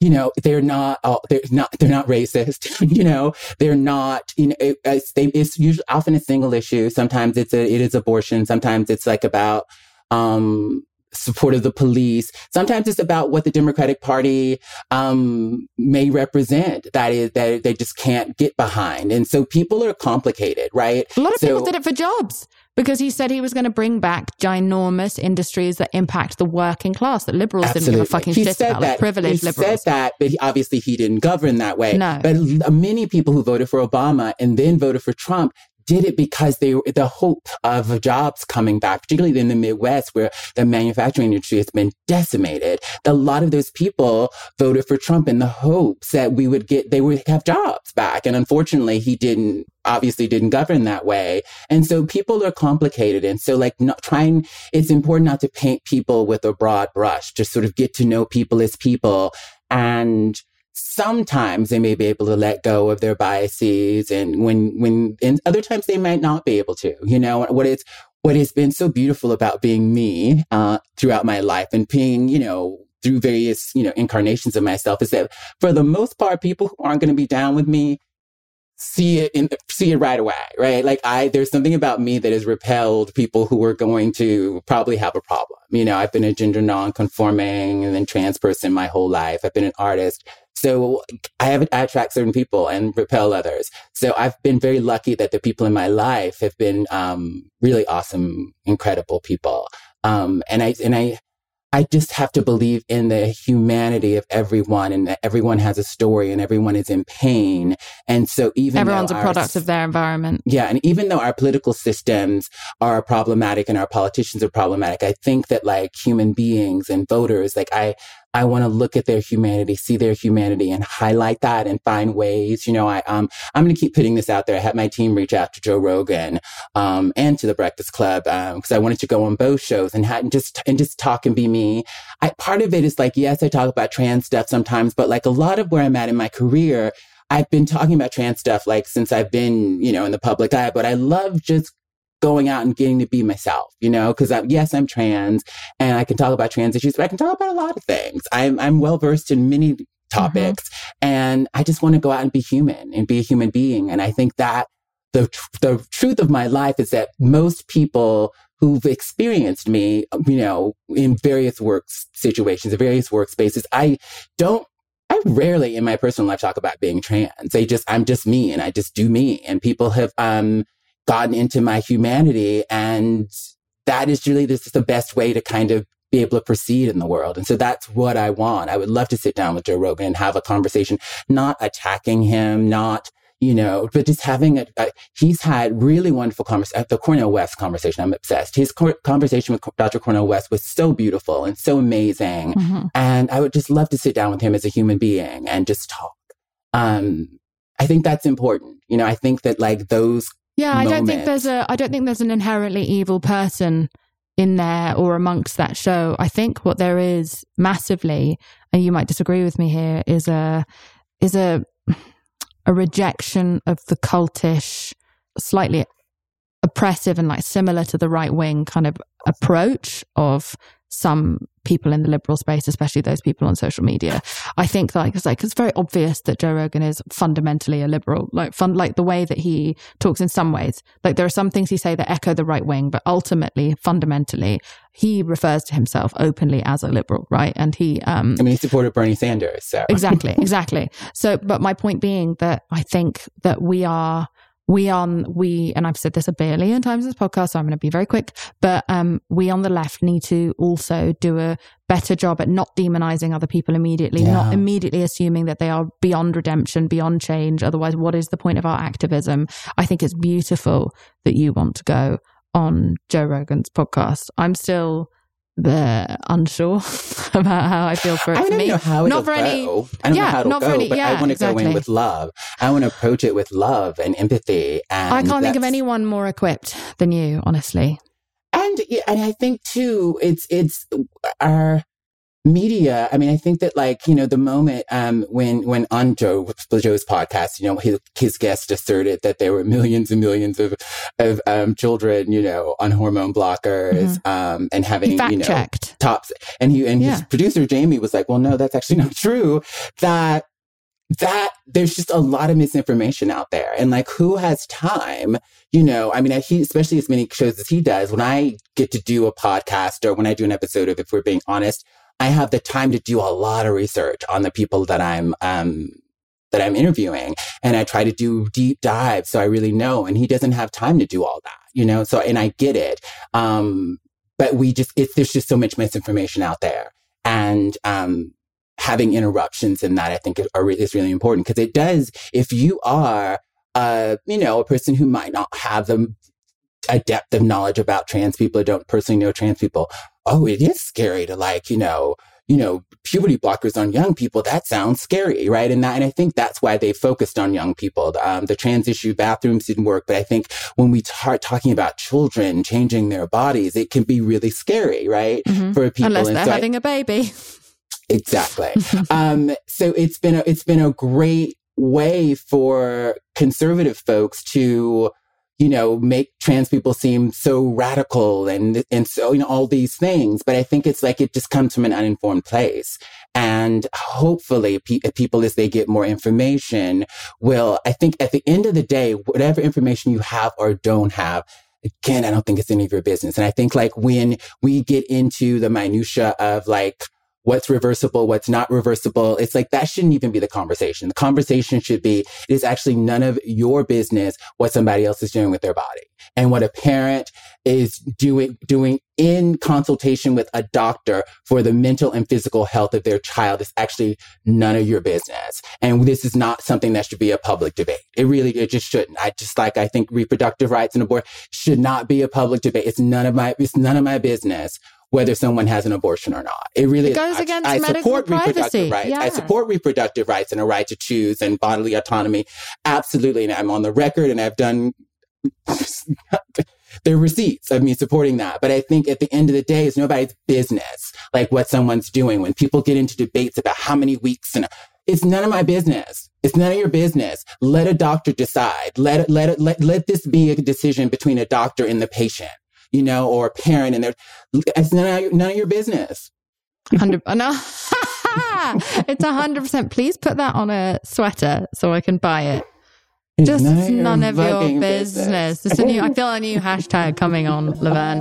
S2: you know, they're not, all, they're not, they're not racist. (laughs) you know, they're not, you know, it, it's, they, it's usually often a single issue. Sometimes it's a, it is abortion. Sometimes it's like about, um, support of the police. Sometimes it's about what the Democratic Party um, may represent. That is that they just can't get behind, and so people are complicated, right?
S3: A lot of
S2: so,
S3: people did it for jobs because he said he was going to bring back ginormous industries that impact the working class that liberals Absolutely. didn't give a fucking he shit about, that. like privileged
S2: he
S3: liberals.
S2: said that, but he, obviously he didn't govern that way.
S3: No.
S2: But many people who voted for Obama and then voted for Trump did it because they were the hope of jobs coming back, particularly in the Midwest where the manufacturing industry has been decimated. A lot of those people voted for Trump in the hopes that we would get, they would have jobs back. And unfortunately, he didn't obviously didn't govern that way. And so people are complicated. And so like not trying, it's important not to paint people with a broad brush, just sort of get to know people as people and sometimes they may be able to let go of their biases and when when and other times they might not be able to you know what what has been so beautiful about being me uh, throughout my life and being you know through various you know incarnations of myself is that for the most part people who aren't going to be down with me see it in see it right away right? Like i there's something about me that has repelled people who are going to probably have a problem. You know i've been a gender non-conforming and then trans person my whole life. I've been an artist so I have I attract certain people and repel others. So I've been very lucky that the people in my life have been um, really awesome, incredible people. Um, and I and I I just have to believe in the humanity of everyone and that everyone has a story and everyone is in pain. And so even
S3: everyone's
S2: a
S3: our, product of their environment.
S2: Yeah. And even though our political systems are problematic and our politicians are problematic, I think that like human beings and voters, like I, I want to look at their humanity, see their humanity and highlight that and find ways. You know, I, um, I'm going to keep putting this out there. I had my team reach out to Joe Rogan, um, and to the Breakfast Club, um, cause I wanted to go on both shows and had, and just, and just talk and be me. I, part of it is like, yes, I talk about trans stuff sometimes, but like a lot of where I'm at in my career, I've been talking about trans stuff like since I've been, you know, in the public eye, but I love just going out and getting to be myself, you know, because yes, I'm trans and I can talk about trans issues, but I can talk about a lot of things. I'm, I'm well versed in many topics mm-hmm. and I just want to go out and be human and be a human being. And I think that the, the truth of my life is that most people who've experienced me, you know, in various work situations, various workspaces, I don't I rarely in my personal life talk about being trans. They just, I'm just me and I just do me. And people have, um, gotten into my humanity. And that is really this is the best way to kind of be able to proceed in the world. And so that's what I want. I would love to sit down with Joe Rogan and have a conversation, not attacking him, not, you know, but just having a, a he's had really wonderful conversation. The Cornel West conversation, I'm obsessed. His co- conversation with Dr. Cornel West was so beautiful and so amazing. Mm-hmm. And I would just love to sit down with him as a human being and just talk. Um, I think that's important. You know, I think that like those
S3: yeah, I don't think there's a I don't think there's an inherently evil person in there or amongst that show. I think what there is massively, and you might disagree with me here, is a is a a rejection of the cultish, slightly oppressive and like similar to the right wing kind of approach of some people in the liberal space, especially those people on social media. I think like it's like it's very obvious that Joe Rogan is fundamentally a liberal, like fun like the way that he talks in some ways. Like there are some things he say that echo the right wing, but ultimately, fundamentally, he refers to himself openly as a liberal, right? And he um
S2: I mean he supported Bernie Sanders, so
S3: Exactly, (laughs) exactly. So but my point being that I think that we are we on we and I've said this a billion times in this podcast, so I'm going to be very quick. But um, we on the left need to also do a better job at not demonizing other people immediately,
S2: Yeah.
S3: not immediately assuming that they are beyond redemption, beyond change. Otherwise, what is the point of our activism? I think it's beautiful that you want to go on Joe Rogan's podcast. I'm still the unsure (laughs) about how I feel for it
S2: I
S3: for
S2: don't
S3: me.
S2: know how
S3: Not for any-
S2: go. I don't
S3: yeah,
S2: know how it'll
S3: not for
S2: go,
S3: any-
S2: but
S3: yeah,
S2: I want to go in with love. I want to approach it with love and empathy. And
S3: I can't think of anyone more equipped than you, honestly.
S2: And and I think too, it's it's uh, our media. I mean, I think that like you know the moment um when when on Joe Joe's podcast, you know his his guest asserted that there were millions and millions of of um children, you know, on hormone blockers, um and having
S3: Mm-hmm.
S2: You know
S3: checked.
S2: tops and he and his producer Jamie was like, well, no, that's actually not true. That that there's just a lot of misinformation out there and like who has time you know i mean I- he especially as many shows as he does when i get to do a podcast or when i do an episode of if we're being honest i have the time to do a lot of research on the people that i'm um that i'm interviewing and i try to do deep dives so i really know and he doesn't have time to do all that you know so and i get it um but we just it's there's just so much misinformation out there and um having interruptions in that I think is, is really important because it does, if you are, uh, you know, a person who might not have the, a depth of knowledge about trans people or don't personally know trans people, oh, it is scary to like, you know, you know, puberty blockers on young people. That sounds scary, right? And that, and I think that's why they focused on young people. Um, the trans issue bathrooms didn't work, but I think when we start talking about children changing their bodies, it can be really scary, right?
S3: Mhm.
S2: For people.
S3: Unless
S2: And
S3: they're
S2: so
S3: having a baby. (laughs)
S2: Exactly. (laughs) um, so it's been a, it's been a great way for conservative folks to, you know, make trans people seem so radical and and so you know all these things. But I think it's like it just comes from an uninformed place, and hopefully pe- uh, people as they get more information will. I think at the end of the day, whatever information you have or don't have. Again, I don't think it's any of your business. And I think like when we get into the minutia of like, what's reversible, what's not reversible. It's like that shouldn't even be the conversation. The conversation should be, it is actually none of your business what somebody else is doing with their body. And what a parent is doing, doing in consultation with a doctor for the mental and physical health of their child is actually none of your business. And this is not something that should be a public debate. It really, it just shouldn't. I just like, I think reproductive rights and abortion should not be a public debate. It's none of my, it's none of my business whether someone has an abortion or not. It really
S3: It goes
S2: I,
S3: against
S2: I
S3: medical
S2: support
S3: privacy.
S2: reproductive rights. I support reproductive rights and a right to choose and bodily autonomy. Absolutely. And I'm on the record and I've done (laughs) there are receipts of me supporting that. But I think at the end of the day, it's nobody's business, like what someone's doing. When people get into debates about how many weeks and it's none of my business. It's none of your business. Let a doctor decide. Let let let, let this be a decision between a doctor and the patient, you know, or a parent and their, it's none of, your- none of your business.
S3: Hundred. uh, No, (laughs) it's a hundred percent. Please put that on a sweater so I can buy it.
S2: It's
S3: Just none of your business. It's a new. I feel a new hashtag coming on, Laverne.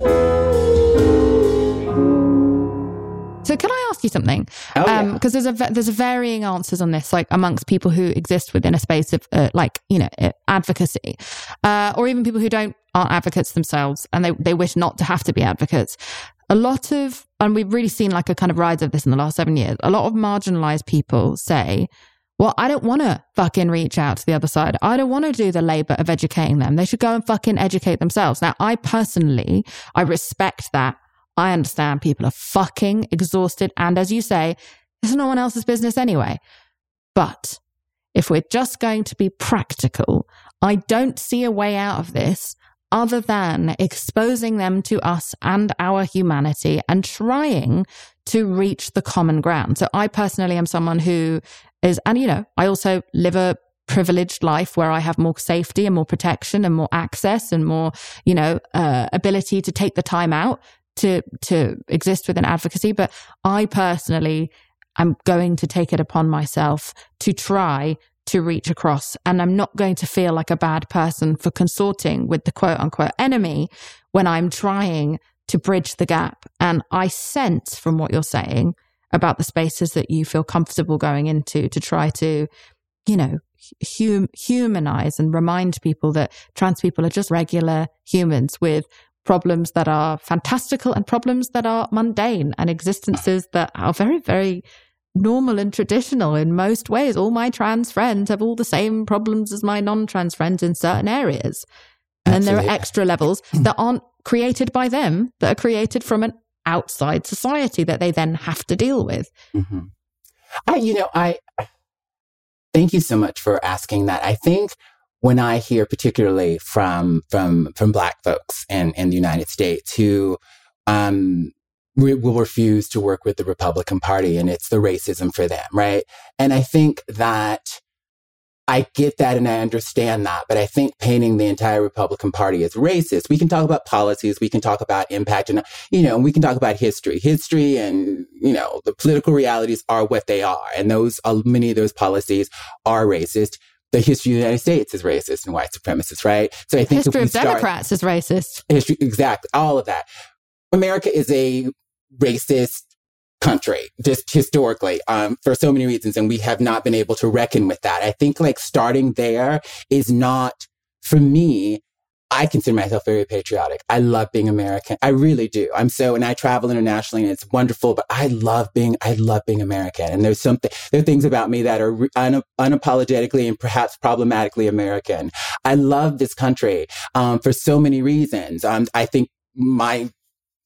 S3: So can I ask you something?
S2: Oh, yeah.
S3: Because there's a there's a varying answers on this, like amongst people who exist within a space of uh, like you know uh, advocacy, uh, or even people who don't aren't advocates themselves and they they wish not to have to be advocates. A lot of and we've really seen like a kind of rise of this in the last seven years. A lot of marginalized people say. Well, I don't want to fucking reach out to the other side. I don't want to do the labor of educating them. They should go and fucking educate themselves. Now, I personally, I respect that I understand people are fucking exhausted. And as you say, it's no one else's business anyway. But if we're just going to be practical, I don't see a way out of this other than exposing them to us and our humanity and trying to reach the common ground. So I personally am someone who is, and you know, I also live a privileged life where I have more safety and more protection and more access and more, you know, uh, ability to take the time out to to exist within advocacy. But I personally am going to take it upon myself to try to reach across, and I'm not going to feel like a bad person for consorting with the quote unquote enemy when I'm trying to bridge the gap. And I sense from what you're saying about the spaces that you feel comfortable going into to try to, you know, hum- humanize and remind people that trans people are just regular humans with problems that are fantastical and problems that are mundane and existences that are very, very normal and traditional in most ways. All my trans friends have all the same problems as my non trans friends in certain areas. And there are extra levels that aren't created by them, that are created from an outside society that they then have to deal with.
S2: hmm I, you know, I thank you so much for asking that. I think when I hear particularly from from from Black folks in in the United States who um, re- will refuse to work with the Republican Party, and it's the racism for them, right? And I think that. I get that and I understand that, but I think painting the entire Republican Party as racist, we can talk about policies, we can talk about impact, and, you know, and we can talk about history. History and, you know, the political realities are what they are. And those, uh, many of those policies are racist. The history of the United States is racist and white supremacist, right? So I think
S3: History of
S2: start-
S3: Democrats is racist.
S2: history, exactly, all of that. America is a racist country, just historically, um, for so many reasons, and we have not been able to reckon with that. I think like starting there is not, for me, I consider myself very patriotic. I love being American. I really do. I'm so, and I travel internationally and it's wonderful, but I love being, I love being American. And there's something, there are things about me that are un- unapologetically and perhaps problematically American. I love this country, um, for so many reasons. Um, I think my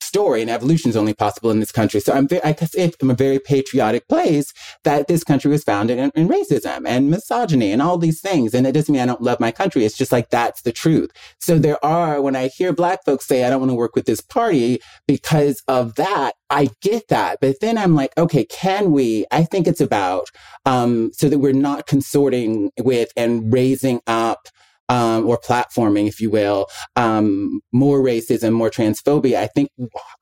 S2: story and evolution is only possible in this country. So I'm very, I guess it, I'm a very patriotic place that this country was founded in, in racism and misogyny and all these things. And it doesn't mean I don't love my country. It's just like that's the truth. So there are, when I hear black folks say, I don't want to work with this party because of that, I get that. But then I'm like, okay, can we? I think it's about, um, so that we're not consorting with and raising up um, or platforming, if you will, um, more racism, more transphobia. I think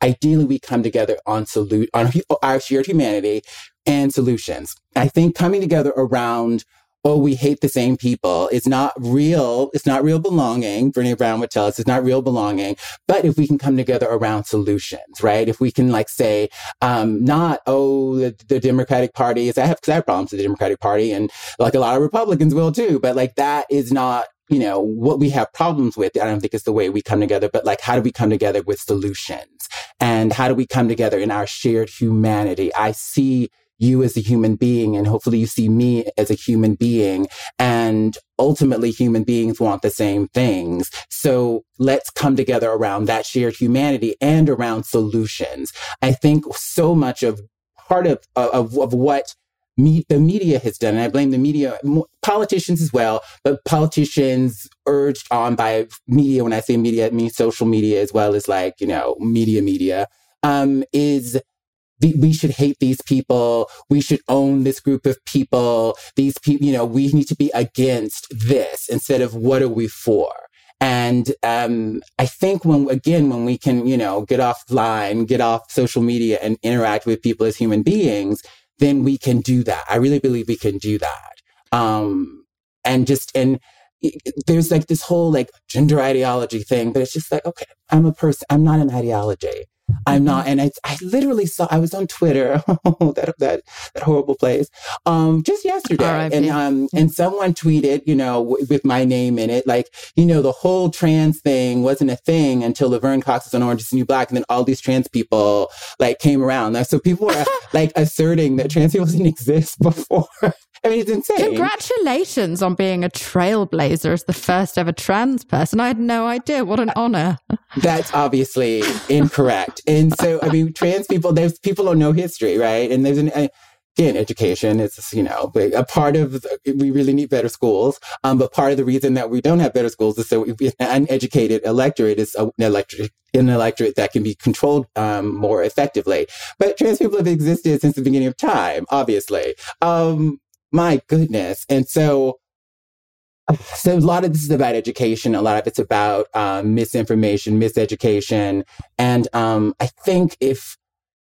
S2: ideally we come together on salute on our shared humanity and solutions. I think coming together around oh, we hate the same people is not real. It's not real belonging. Brene Brown would tell us it's not real belonging. But if we can come together around solutions, right? If we can like say, um, not, oh, the, the Democratic Party is, I have, cause I have problems with the Democratic Party and like a lot of Republicans will too, but like that is not you know, what we have problems with, I don't think is the way we come together, but like, how do we come together with solutions? And how do we come together in our shared humanity? I see you as a human being, and hopefully you see me as a human being. And ultimately, human beings want the same things. So let's come together around that shared humanity and around solutions. I think so much of part of, of, of what me, the media has done, and I blame the media, politicians as well, but politicians urged on by media. When I say media, I mean social media as well as like, you know, media, media, um, is we should hate these people. We should own this group of people. These people, you know, we need to be against this instead of what are we for? And um, I think when again when we can you know get offline, get off social media, and interact with people as human beings, then we can do that. I really believe we can do that. Um, and just and there's like this whole like gender ideology thing, but it's just like, okay, I'm a person. I'm not an ideology. I'm not, and I, I literally saw. I was on Twitter, (laughs) that that that horrible place, um, just yesterday, and um, and someone tweeted, you know, w- with my name in it, like, you know, the whole trans thing wasn't a thing until Laverne Cox was on Orange Is the New Black, and then all these trans people like came around. So people were (laughs) like asserting that trans people didn't exist (laughs) before. I mean, it's insane.
S3: Congratulations on being a trailblazer as the first ever trans person. I had no idea. What an honor.
S2: That's obviously incorrect. And so, I mean, trans people, there's people don't know history, right? And there's an, again, education. It's, you know, a part of, we really need better schools. Um, but part of the reason that we don't have better schools is so an uneducated electorate is an electorate, an electorate that can be controlled um, more effectively. But trans people have existed since the beginning of time, obviously. Um, my goodness. And so, (sighs) so a lot of this is about education. A lot of it's about um, misinformation, miseducation. And um, I think if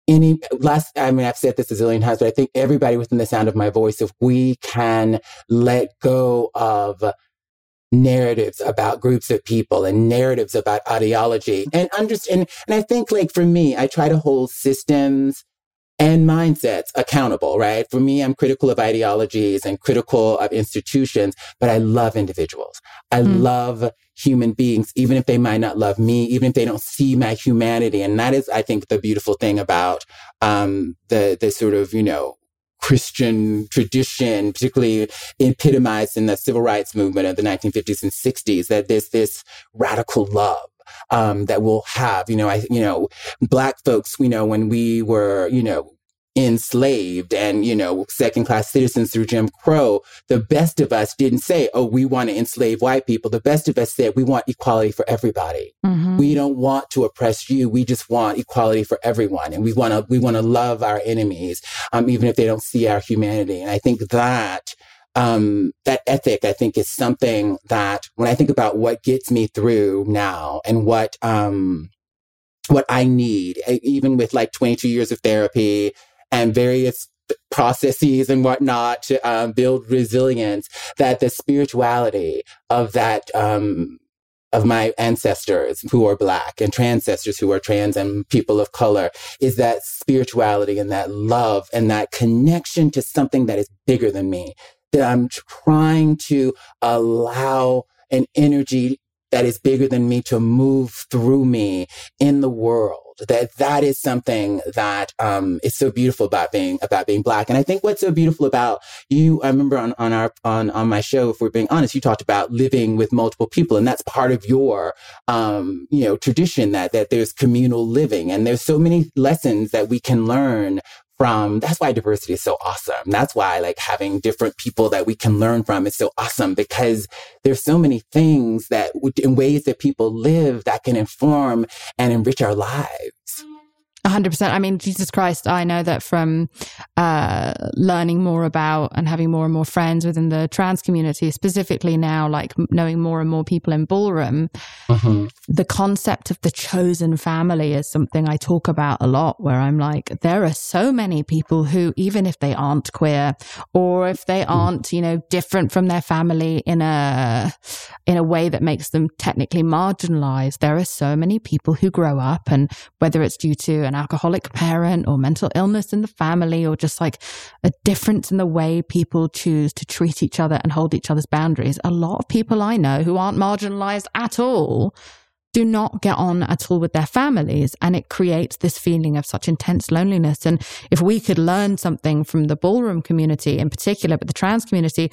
S2: any last, I mean, I've said this a zillion times, but I think everybody within the sound of my voice, if we can let go of narratives about groups of people and narratives about ideology and understand, and I think like for me, I try to hold systems and mindsets accountable, right? For me, I'm critical of ideologies and critical of institutions, but I love individuals. I mm. love human beings, even if they might not love me, even if they don't see my humanity. And that is, I think, the beautiful thing about um, the the sort of you know Christian tradition, particularly epitomized in the civil rights movement of the 1950s and 60s, that there's this radical love um, that we'll have. You know, I, you know, black folks, you know, when we were, you know, enslaved and, you know, second class citizens through Jim Crow, the best of us didn't say, oh, we want to enslave white people. The best of us said, we want equality for everybody. Mm-hmm. We don't want to oppress you. We just want equality for everyone. And we want to, we want to love our enemies, um, even if they don't see our humanity. And I think that, um, that ethic, I think, is something that when I think about what gets me through now and what, um, what I need, even with like 22 years of therapy and various processes and whatnot to um, build resilience, that the spirituality of that, um, of my ancestors who are black and transcestors who are trans and people of color is that spirituality and that love and that connection to something that is bigger than me, that I'm trying to allow an energy that is bigger than me to move through me in the world. That that is something that um, is so beautiful about being about being black. And I think what's so beautiful about you, I remember on, on our on on my show, if we're being honest, you talked about living with multiple people, and that's part of your um, you know tradition that that there's communal living, and there's so many lessons that we can learn from that's why diversity is so awesome. That's why like having different people that we can learn from is so awesome because there's so many things that in ways that people live that can inform and enrich our lives
S3: 100%. I mean, Jesus Christ, I know that from uh, learning more about and having more and more friends within the trans community, specifically now, like knowing more and more people in ballroom, mm-hmm. the concept of the chosen family is something I talk about a lot, where I'm like, there are so many people who, even if they aren't queer or if they mm. aren't, you know, different from their family in a, in a way that makes them technically marginalized, there are so many people who grow up and whether it's due to an alcoholic parent or mental illness in the family or just like a difference in the way people choose to treat each other and hold each other's boundaries. A lot of people I know who aren't marginalized at all do not get on at all with their families. And it creates this feeling of such intense loneliness. And if we could learn something from the ballroom community in particular, but the trans community,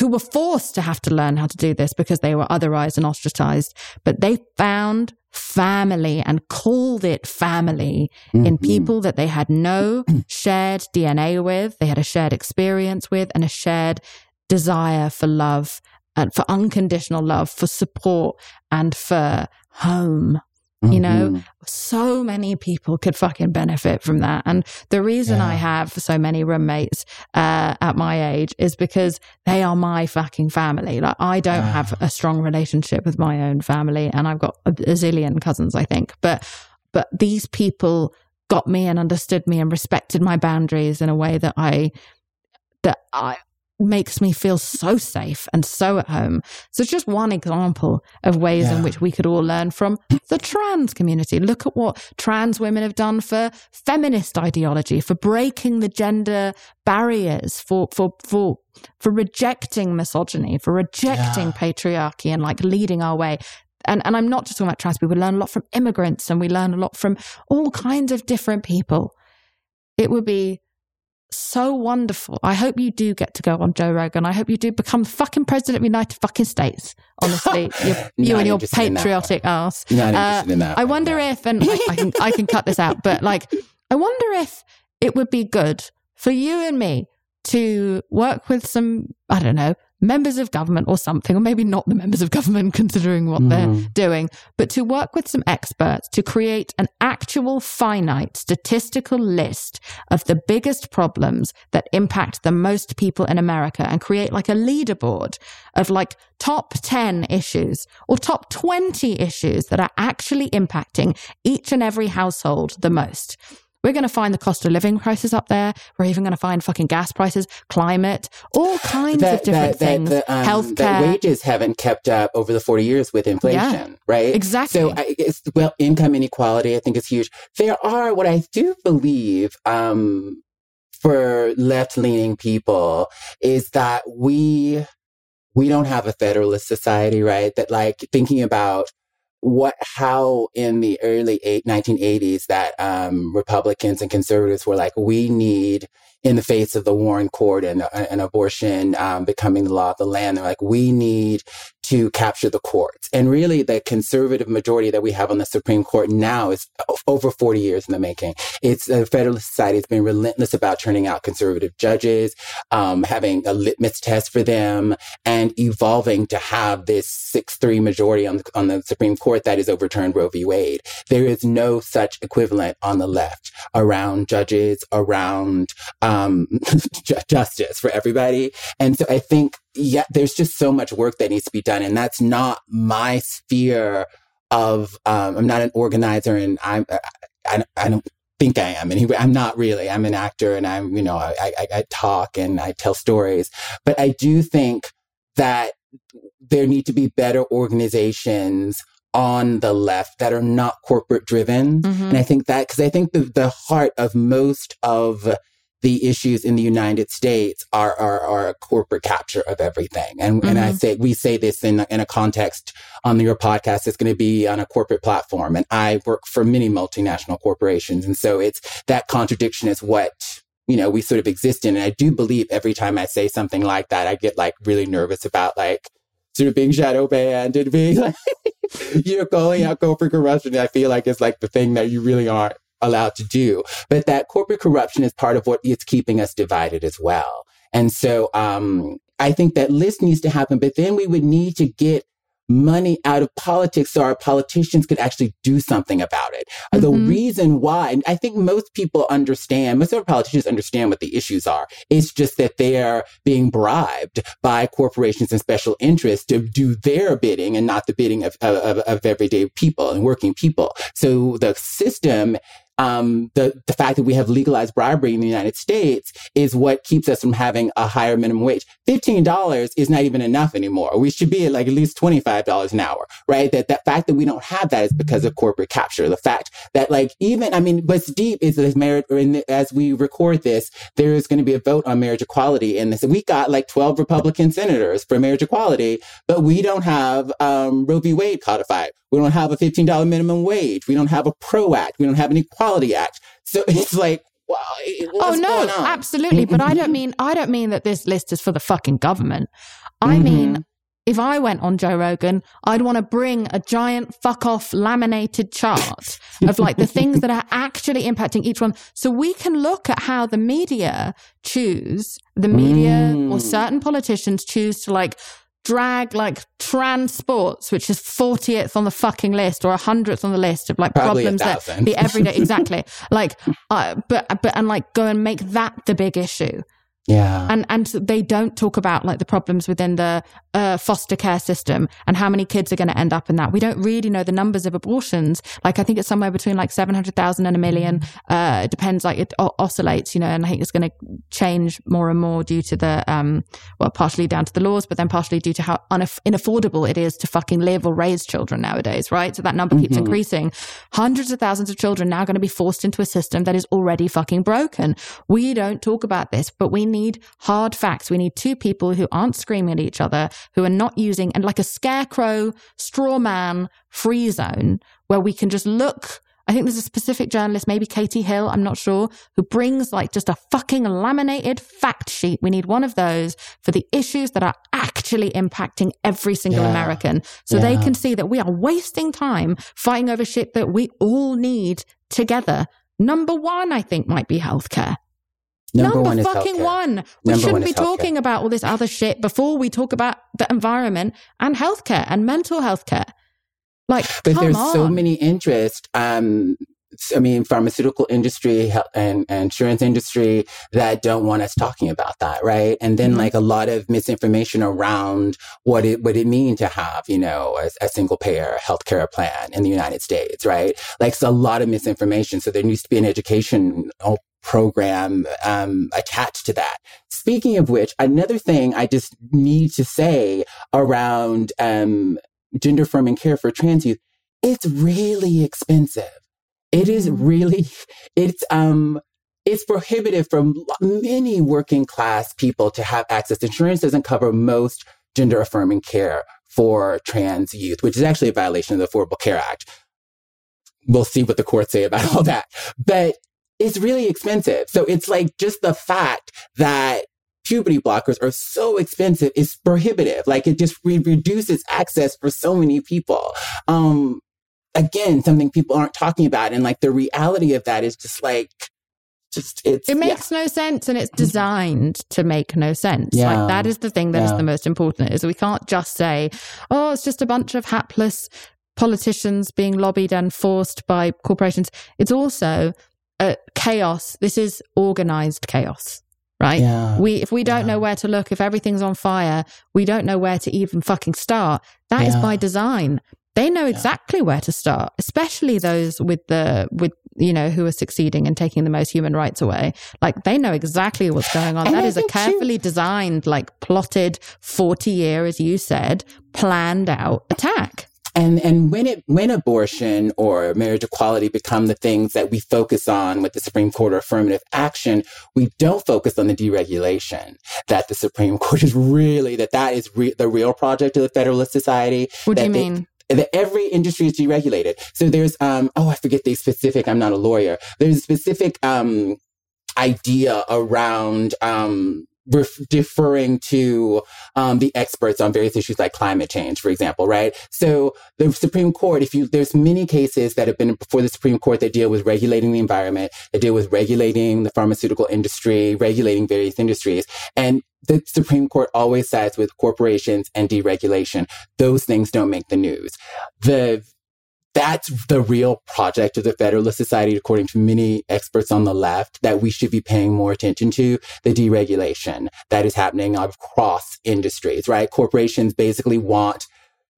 S3: who were forced to have to learn how to do this because they were otherized and ostracized, but they found family and called it family mm-hmm. in people that they had no (clears throat) shared DNA with, they had a shared experience with, and a shared desire for love and for unconditional love, for support, and for home. You know, mm-hmm. so many people could fucking benefit from that. And the reason yeah. I have so many roommates uh, at my age is because they are my fucking family. Like, I don't have a strong relationship with my own family, and I've got a, a zillion cousins, I think. But, but these people got me and understood me and respected my boundaries in a way that I, that I, makes me feel so safe and so at home. So it's just one example of ways
S2: Yeah.
S3: in which we could all learn from the trans community. Look at what trans women have done for feminist ideology, for breaking the gender barriers, for for for for rejecting misogyny, for rejecting
S2: Yeah.
S3: patriarchy and like leading our way. And and I'm not just talking about trans people. We learn a lot from immigrants and we learn a lot from all kinds of different people. It would be so wonderful. I hope you do get to go on Joe Rogan. I hope you do become fucking president of the United fucking States. Honestly, (laughs) you, you and your
S2: interested in that
S3: patriotic ass. Uh,
S2: interested in that.
S3: I wonder
S2: no.
S3: if, and I, I can I can cut this out, but like, I wonder if it would be good for you and me to work with some, I don't know, members of government or something, or maybe not the members of government, (laughs) considering what they're
S2: Mhm.
S3: doing, but to work with some experts to create an actual finite statistical list of the biggest problems that impact the most people in America and create like a leaderboard of like top 10 issues or top 20 issues that are actually impacting each and every household the most. We're going to find the cost of living crisis up there. We're even going to find fucking gas prices, climate, all kinds of different things.
S2: That, um,
S3: Healthcare.
S2: that wages haven't kept up over the 40 years with inflation, right?
S3: Exactly.
S2: So, I, it's, well, income inequality, I think, is huge. There are what I do believe um, for left leaning people is that we we don't have a federalist society, right? That like thinking about what how in the early eight, 1980s that um, Republicans and conservatives were like, we need in the face of the Warren Court and, and abortion um, becoming the law of the land, they're like, we need to capture the courts. And really, the conservative majority that we have on the Supreme Court now is over 40 years in the making. It's the Federalist Society has been relentless about turning out conservative judges, um, having a litmus test for them, and evolving to have this 6 3 majority on the, on the Supreme Court that has overturned Roe v. Wade. There is no such equivalent on the left around judges, around um, (laughs) justice for everybody. And so I think, yeah, there's just so much work that needs to be done. And that's not my sphere of, um, I'm not an organizer and I'm, I, I, I don't think I am. And I'm not really, I'm an actor and I'm, you know, I, I, I talk and I tell stories, but I do think that there need to be better organizations on the left that are not corporate driven.
S3: Mhm.
S2: And I think that, because I think the, the heart of most of the issues in the United States are, are, are a corporate capture of everything. And, and I
S3: Mhm.
S2: say, we say this in, in a context on your podcast, it's going to be on a corporate platform. And I work for many multinational corporations. And so it's that contradiction is what, you know, we sort of exist in. And I do believe every time I say something like that, I get like really nervous about like, sort of being shadow banned and being like, (laughs) you're calling out corporate corruption. I feel like it's like the thing that you really aren't allowed to do. But that corporate corruption is part of what is keeping us divided as well. And so um, I think that list needs to happen, but then we would need to get money out of politics so our politicians could actually do something about it. Uh, The
S3: Mhm.
S2: reason why, and I think most people understand, most of our politicians understand what the issues are. It's just that they're being bribed by corporations and special interests to do their bidding and not the bidding of, of, of everyday people and working people. So the system um, the the fact that we have legalized bribery in the United States is what keeps us from having a higher minimum wage. Fifteen dollars is not even enough anymore. We should be at like at least twenty five dollars an hour, right? That that fact that we don't have that is because of corporate capture. The fact that like even I mean, what's deep is that marriage. As we record this, there is going to be a vote on marriage equality, and this we got like twelve Republican senators for marriage equality, but we don't have um, Roe v. Wade codified. We don't have a fifteen dollar minimum wage. We don't have a PRO Act. We don't have an Equality Act. So (laughs) it's like, wow.
S3: Oh no, absolutely. But I don't mean I don't mean that this list is for the fucking government. I
S2: Mhm.
S3: mean if I went on Joe Rogan, I'd want to bring a giant fuck off laminated chart of like the things that are actually impacting each one. So we can look at how the media choose, the media or
S2: Mm.
S3: certain politicians choose to like drag like trans sports, which is 40th on the fucking list or 100th on the list of like
S2: Probably
S3: problems that
S2: thousand.
S3: the everyday, (laughs) exactly. Like, uh, but, but, and like go and make that the big issue.
S2: Yeah.
S3: And and they don't talk about like the problems within the uh, foster care system and how many kids are going to end up in that. We don't really know the numbers of abortions. Like I think it's somewhere between like 700,000 and a million. Uh, it depends like it o- oscillates, you know, and I think it's going to change more and more due to the um well partially down to the laws but then partially due to how unaff- inaffordable it is to fucking live or raise children nowadays, right? So that number keeps
S2: Mhm.
S3: increasing. Hundreds of thousands of children now going to be forced into a system that is already fucking broken. We don't talk about this, but we need hard facts. We need two people who aren't screaming at each other, who are not using and like a scarecrow, straw man, free zone where we can just look. I think there's a specific journalist, maybe Katie Hill, I'm not sure, who brings like just a fucking laminated fact sheet. We need one of those for the issues that are actually impacting every single
S2: Yeah.
S3: American. So they can see that we are wasting time fighting over shit that we all need together. Number one, I think, might be healthcare.
S2: Number, one is
S3: fucking one. We
S2: Number
S3: shouldn't
S2: one
S3: be talking about all this other shit before we talk about the environment and healthcare and mental healthcare. Like,
S2: But there's
S3: on.
S2: so many interests. Um, I mean, pharmaceutical industry and, and insurance industry that don't want us talking about that, right? And then
S3: Mhm.
S2: like a lot of misinformation around what it would it mean to have, you know, a, a single payer healthcare plan in the United States, right? Like it's a lot of misinformation. So there needs to be an education program um, attached to that. Speaking of which, another thing I just need to say around um, gender affirming care for trans youth, it's really expensive. It is
S3: Mhm.
S2: really, it's, um, it's prohibitive for many working class people to have access. To insurance doesn't cover most gender affirming care for trans youth, which is actually a violation of the Affordable Care Act. We'll see what the courts say about (laughs) all that. But it's really expensive. So it's like just the fact that puberty blockers are so expensive is prohibitive. Like it just re- reduces access for so many people. Um, again, something people aren't talking about. And like the reality of that is just like, just it's,
S3: It
S2: yeah.
S3: makes no sense and it's designed to make no sense.
S2: Yeah.
S3: Like that is the thing that is
S2: Yeah.
S3: the most important is we can't just say, oh, it's just a bunch of hapless politicians being lobbied and forced by corporations. It's also uh, chaos. This is organized chaos, right?
S2: Yeah.
S3: We if we don't
S2: Yeah.
S3: know where to look, if everything's on fire, we don't know where to even fucking start. That is
S2: Yeah.
S3: by design. They know exactly where to start, especially those with the with you know who are succeeding and taking the most human rights away. Like they know exactly what's going on.
S2: And
S3: that
S2: I
S3: is a carefully designed, like plotted, forty year, as you said, planned out attack.
S2: And and when it when abortion or marriage equality become the things that we focus on with the Supreme Court or affirmative action, we don't focus on the deregulation that the Supreme (laughs) Court is really that that is re- the real project of the Federalist Society.
S3: What do
S2: that
S3: you
S2: they-
S3: mean?
S2: that every industry is deregulated. So there's um oh I forget the specific. I'm not a lawyer. There's a specific um idea around um ref- deferring to um, the experts on various issues like climate change, for example, right? So the Supreme Court, if you, there's many cases that have been before the Supreme Court that deal with regulating the environment, that deal with regulating the pharmaceutical industry, regulating various industries. And the Supreme Court always sides with corporations and deregulation. Those things don't make the news. The that's the real project of the Federalist Society, according to many experts on the left, that we should be paying more attention to the deregulation that is happening across industries, right? Corporations basically want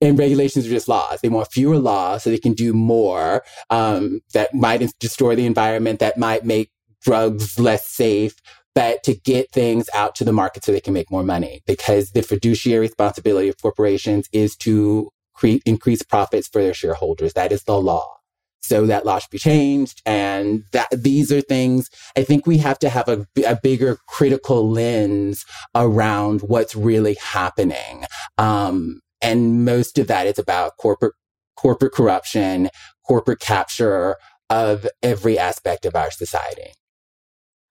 S2: and regulations are just laws. They want fewer laws so they can do more um, that might destroy the environment, that might make drugs less safe, but to get things out to the market so they can make more money. Because the fiduciary responsibility of corporations is to cre- increase profits for their shareholders. That is the law. So that law should be changed. And that these are things I think we have to have a, a bigger critical lens around what's really happening. Um, and most of that is about corporate, corporate corruption, corporate capture of every aspect of our society.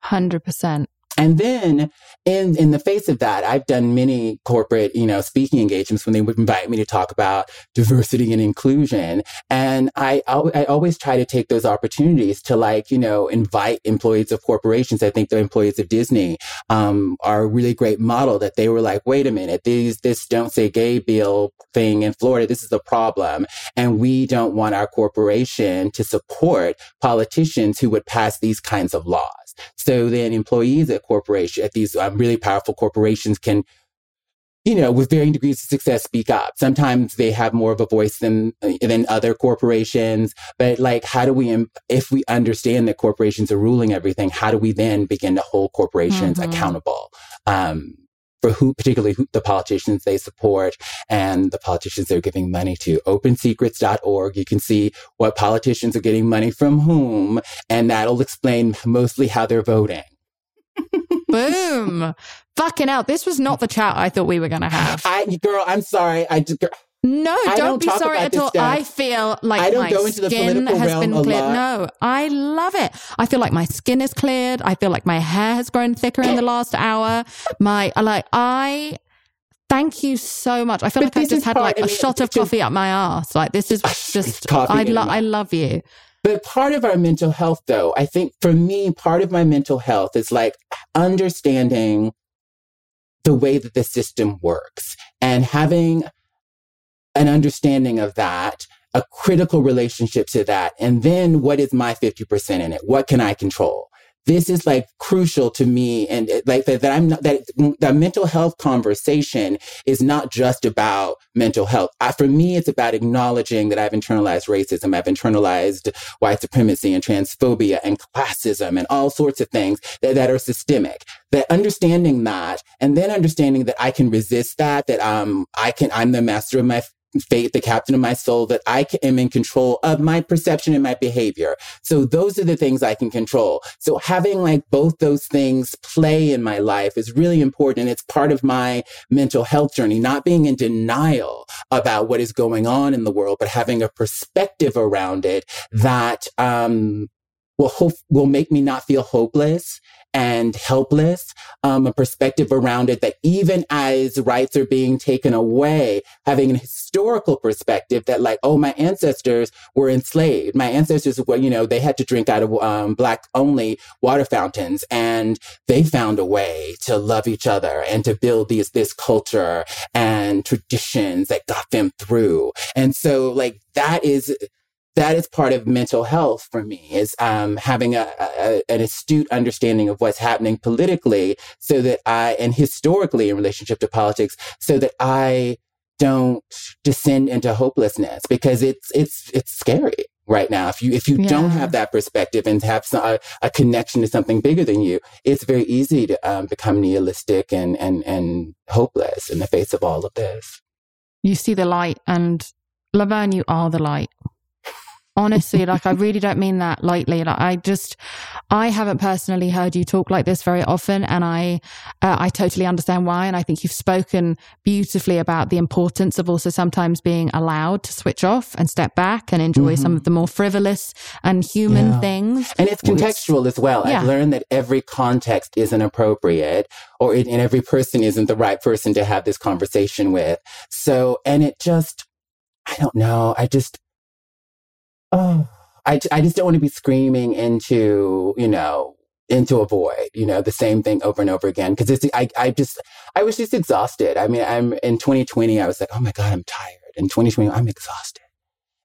S3: 100%.
S2: And then in, in the face of that, I've done many corporate, you know, speaking engagements when they would invite me to talk about diversity and inclusion. And I, I always try to take those opportunities to like, you know, invite employees of corporations. I think the employees of Disney, um, are a really great model that they were like, wait a minute, these, this don't say gay bill thing in Florida. This is a problem. And we don't want our corporation to support politicians who would pass these kinds of laws. So then employees at corporations, at these um, really powerful corporations can you know, with varying degrees of success, speak up. Sometimes they have more of a voice than than other corporations. But like, how do we, if we understand that corporations are ruling everything, how do we then begin to hold corporations mm-hmm. accountable? Um, for who, particularly who, the politicians they support and the politicians they're giving money to. OpenSecrets.org. You can see what politicians are getting money from whom, and that'll explain mostly how they're voting. (laughs)
S3: Boom. Fucking out. This was not the chat I thought we were going to have.
S2: I, girl, I'm sorry. I just. Girl,
S3: no, don't, don't be sorry at all. Stuff. I feel like I my skin has been cleared. No, I love it. I feel like my skin is cleared. I feel like my hair has grown thicker in the last hour. My like I thank you so much. I feel but like I just had like a shot of coffee up my ass. Like this is (laughs) just I lo- I love you.
S2: But part of our mental health, though, I think for me, part of my mental health is like understanding the way that the system works and having an understanding of that, a critical relationship to that. And then what is my 50% in it? What can I control? this is like crucial to me and like that, that i'm not that the mental health conversation is not just about mental health I, for me it's about acknowledging that i've internalized racism i've internalized white supremacy and transphobia and classism and all sorts of things that, that are systemic that understanding that and then understanding that i can resist that that um i can i'm the master of my fate, the captain of my soul, that I am in control of my perception and my behavior. So those are the things I can control. So having like both those things play in my life is really important. It's part of my mental health journey, not being in denial about what is going on in the world, but having a perspective around it that, um, will hope will make me not feel hopeless and helpless, um, a perspective around it that even as rights are being taken away, having a historical perspective that like, oh, my ancestors were enslaved. My ancestors were, you know, they had to drink out of um, black only water fountains and they found a way to love each other and to build these, this culture and traditions that got them through. And so like that is, that is part of mental health for me is um, having a, a, an astute understanding of what's happening politically so that i and historically in relationship to politics so that i don't descend into hopelessness because it's it's it's scary right now. If you if you yeah. don't have that perspective and have some, a, a, connection to something bigger than you it's very easy to um, become nihilistic and and and hopeless in the face of all of this.
S3: You see the light and laverne you are the light honestly like i really don't mean that lightly like i just i haven't personally heard you talk like this very often and i uh, i totally understand why and i think you've spoken beautifully about the importance of also sometimes being allowed to switch off and step back and enjoy mm-hmm. some of the more frivolous and human yeah. things
S2: and it's contextual as well yeah. i've learned that every context isn't appropriate or it, and every person isn't the right person to have this conversation with so and it just i don't know i just oh, I, I just don't want to be screaming into, you know, into a void, you know, the same thing over and over again. Cause it's, I, I just, I was just exhausted. I mean, I'm in 2020, I was like, oh my God, I'm tired. In 2020, I'm exhausted.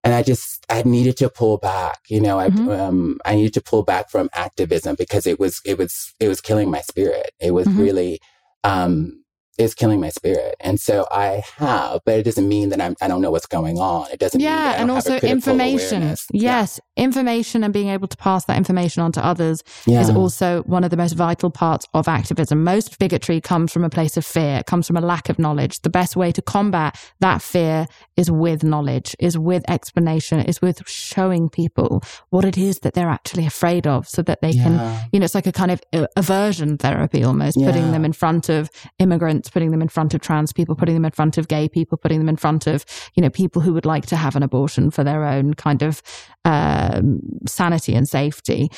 S2: And I just, I needed to pull back, you know, I, mm-hmm. um, I needed to pull back from activism because it was, it was, it was killing my spirit. It was mm-hmm. really, um, is killing my spirit. And so I have, but it doesn't mean that I'm, I don't know what's going on. It doesn't mean
S3: yeah, and also information.
S2: Awareness.
S3: Yes, yeah. Information and being able to pass that information on to others yeah. is also one of the most vital parts of activism. Most bigotry comes from a place of fear. It comes from a lack of knowledge. The best way to combat that fear is with knowledge, is with explanation, is with showing people what it is that they're actually afraid of so that they yeah. can, you know, it's like a kind of uh, aversion therapy almost, putting them in front of immigrants putting them in front of trans people, putting them in front of gay people, putting them in front of, you know, people who would like to have an abortion for their own kind of uh, um, sanity and safety.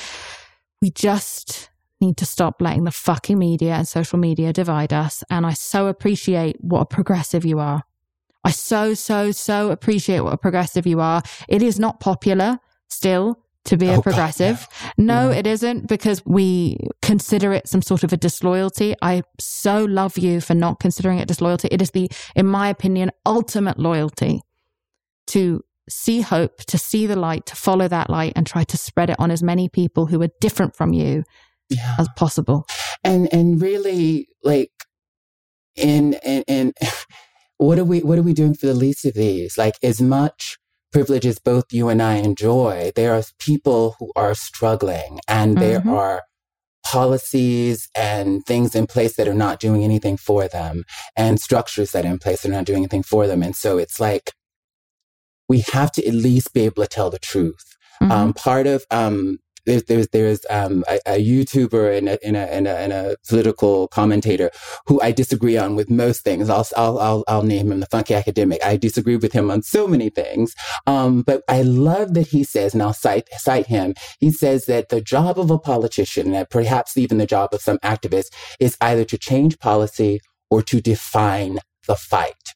S3: We just need to stop letting the fucking media and social media divide us. And I so appreciate what a progressive you are. I so, so, so appreciate what a progressive you are. It is not popular still to be oh, a progressive. God, no. no, it isn't because we consider it some sort of a disloyalty. I so love you for not considering it disloyalty. It is the, in my opinion, ultimate loyalty to see hope, to see the light, to follow that light and try to spread it on as many people who are different from you yeah. as possible.
S2: And and really like in in in (laughs) what are we what are we doing for the least of these? Like as much privilege as both you and I enjoy, there are people who are struggling and mm-hmm. there are policies and things in place that are not doing anything for them and structures that are in place that are not doing anything for them. And so it's like we have to at least be able to tell the truth. Mm-hmm. Um, part of um, there's there's, there's um, a, a, YouTuber and a, and, a, and, a, and a political commentator who I disagree on with most things. I'll I'll I'll, I'll name him the funky academic. I disagree with him on so many things, um, but I love that he says, and I'll cite cite him. He says that the job of a politician, and perhaps even the job of some activists, is either to change policy or to define the fight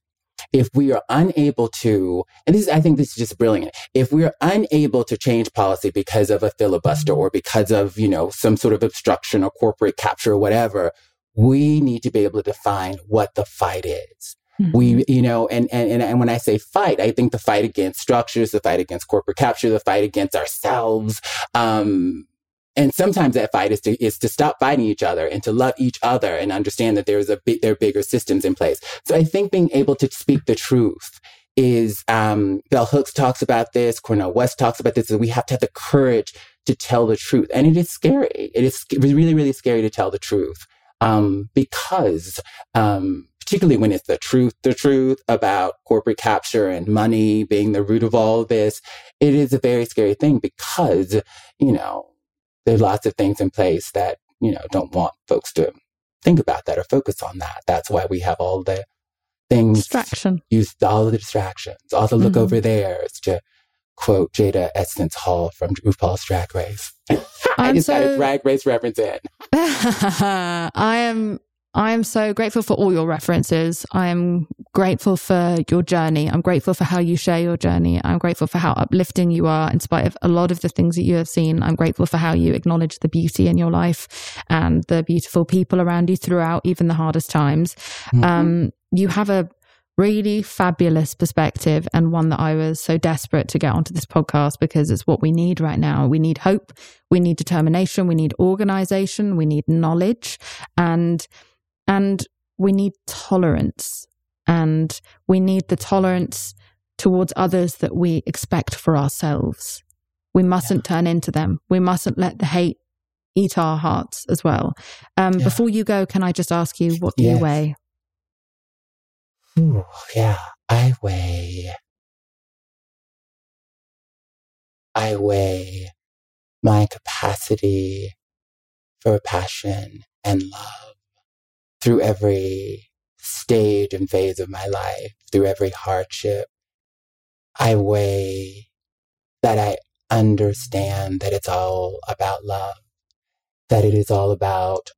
S2: if we are unable to, and this is, I think this is just brilliant. If we are unable to change policy because of a filibuster or because of, you know, some sort of obstruction or corporate capture or whatever, we need to be able to define what the fight is. Mm-hmm. We, you know, and, and, and when I say fight, I think the fight against structures, the fight against corporate capture, the fight against ourselves, um, and sometimes that fight is to is to stop fighting each other and to love each other and understand that there's a there are bigger systems in place. So I think being able to speak the truth is um, Bell Hooks talks about this, Cornel West talks about this. That we have to have the courage to tell the truth, and it is scary. It is really really scary to tell the truth um, because. Um, particularly when it's the truth, the truth about corporate capture and money being the root of all this, it is a very scary thing because, you know, there's lots of things in place that, you know, don't want folks to think about that or focus on that. That's why we have all the things.
S3: Distraction.
S2: Use all the distractions. All the look mm-hmm. over there is to quote Jada Essence Hall from RuPaul's Drag Race. I just so... got a drag race reference in. (laughs)
S3: I am I am so grateful for all your references. I am grateful for your journey. I'm grateful for how you share your journey. I'm grateful for how uplifting you are in spite of a lot of the things that you have seen. I'm grateful for how you acknowledge the beauty in your life and the beautiful people around you throughout even the hardest times. Mm-hmm. Um, you have a really fabulous perspective and one that I was so desperate to get onto this podcast because it's what we need right now. We need hope, we need determination, we need organization, we need knowledge and and we need tolerance and we need the tolerance towards others that we expect for ourselves. We mustn't yeah. turn into them. We mustn't let the hate eat our hearts as well. Um, yeah. Before you go, can I just ask you, what do yes. you weigh?
S2: Ooh, yeah, I weigh. I weigh my capacity for passion and love through every stage and phase of my life, through every hardship, I weigh that I understand that it's all about love, that it is all about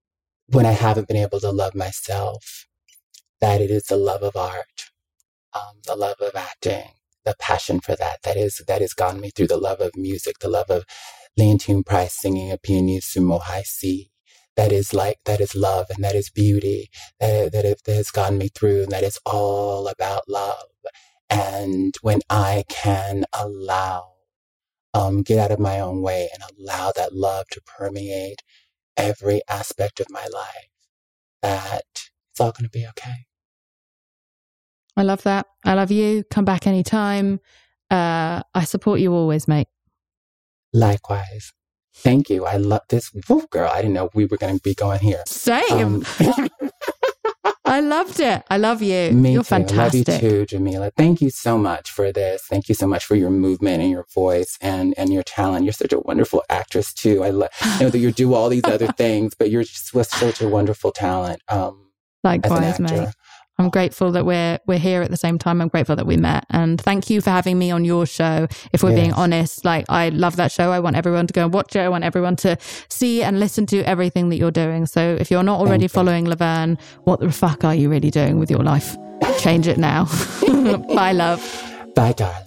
S2: when I haven't been able to love myself, that it is the love of art, um, the love of acting, the passion for that. That is that has gotten me through the love of music, the love of Leontyne Price singing a pianissimo high C, that is like that is love and that is beauty that, that, that has gotten me through and that is all about love. And when i can allow um, get out of my own way and allow that love to permeate every aspect of my life that it's all going to be okay.
S3: I love that. I love you. Come back anytime. Uh, i support you always mate.
S2: Likewise Thank you. I love this. Woo, girl, I didn't know we were going to be going here.
S3: Same. Um, (laughs) I loved it. I love you. (laughs)
S2: Me
S3: You're
S2: too.
S3: fantastic.
S2: I love you too, Jameela. Thank you so much for this. Thank you so much for your movement and your voice and, and your talent. You're such a wonderful actress too. I lo- know that you do all these other (laughs) things, but you're just with such a wonderful talent. Um,
S3: Likewise, mate. I'm grateful that we're we're here at the same time. I'm grateful that we met, and thank you for having me on your show. If we're yes. being honest, like I love that show. I want everyone to go and watch it. I want everyone to see and listen to everything that you're doing. So if you're not already following Laverne, what the fuck are you really doing with your life? Change it now. (laughs) Bye, love.
S2: Bye, darling.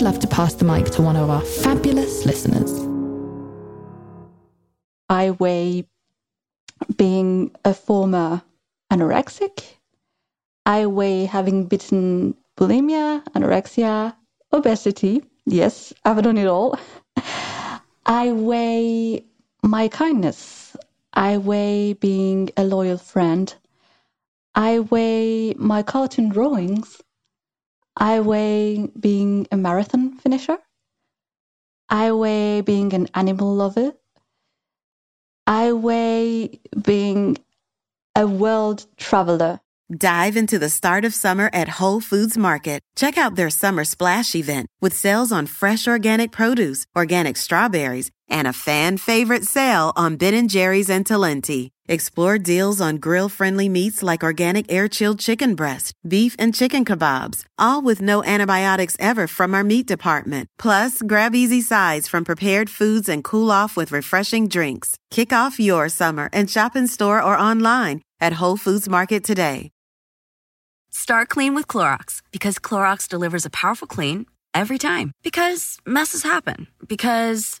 S3: would love to pass the mic to one of our fabulous listeners.
S4: I weigh being a former anorexic. I weigh having bitten bulimia, anorexia, obesity. Yes, I've done it all. I weigh my kindness. I weigh being a loyal friend. I weigh my cartoon drawings. I weigh being a marathon finisher. I weigh being an animal lover. I weigh being a world traveler.
S5: Dive into the start of summer at Whole Foods Market. Check out their summer splash event with sales on fresh organic produce, organic strawberries, and a fan favorite sale on Ben & Jerry's and Talenti. Explore deals on grill-friendly meats like organic air-chilled chicken breast, beef and chicken kebabs, all with no antibiotics ever from our meat department. Plus, grab easy sides from prepared foods and cool off with refreshing drinks. Kick off your summer and shop in store or online at Whole Foods Market today.
S6: Start clean with Clorox because Clorox delivers a powerful clean every time. Because messes happen. Because.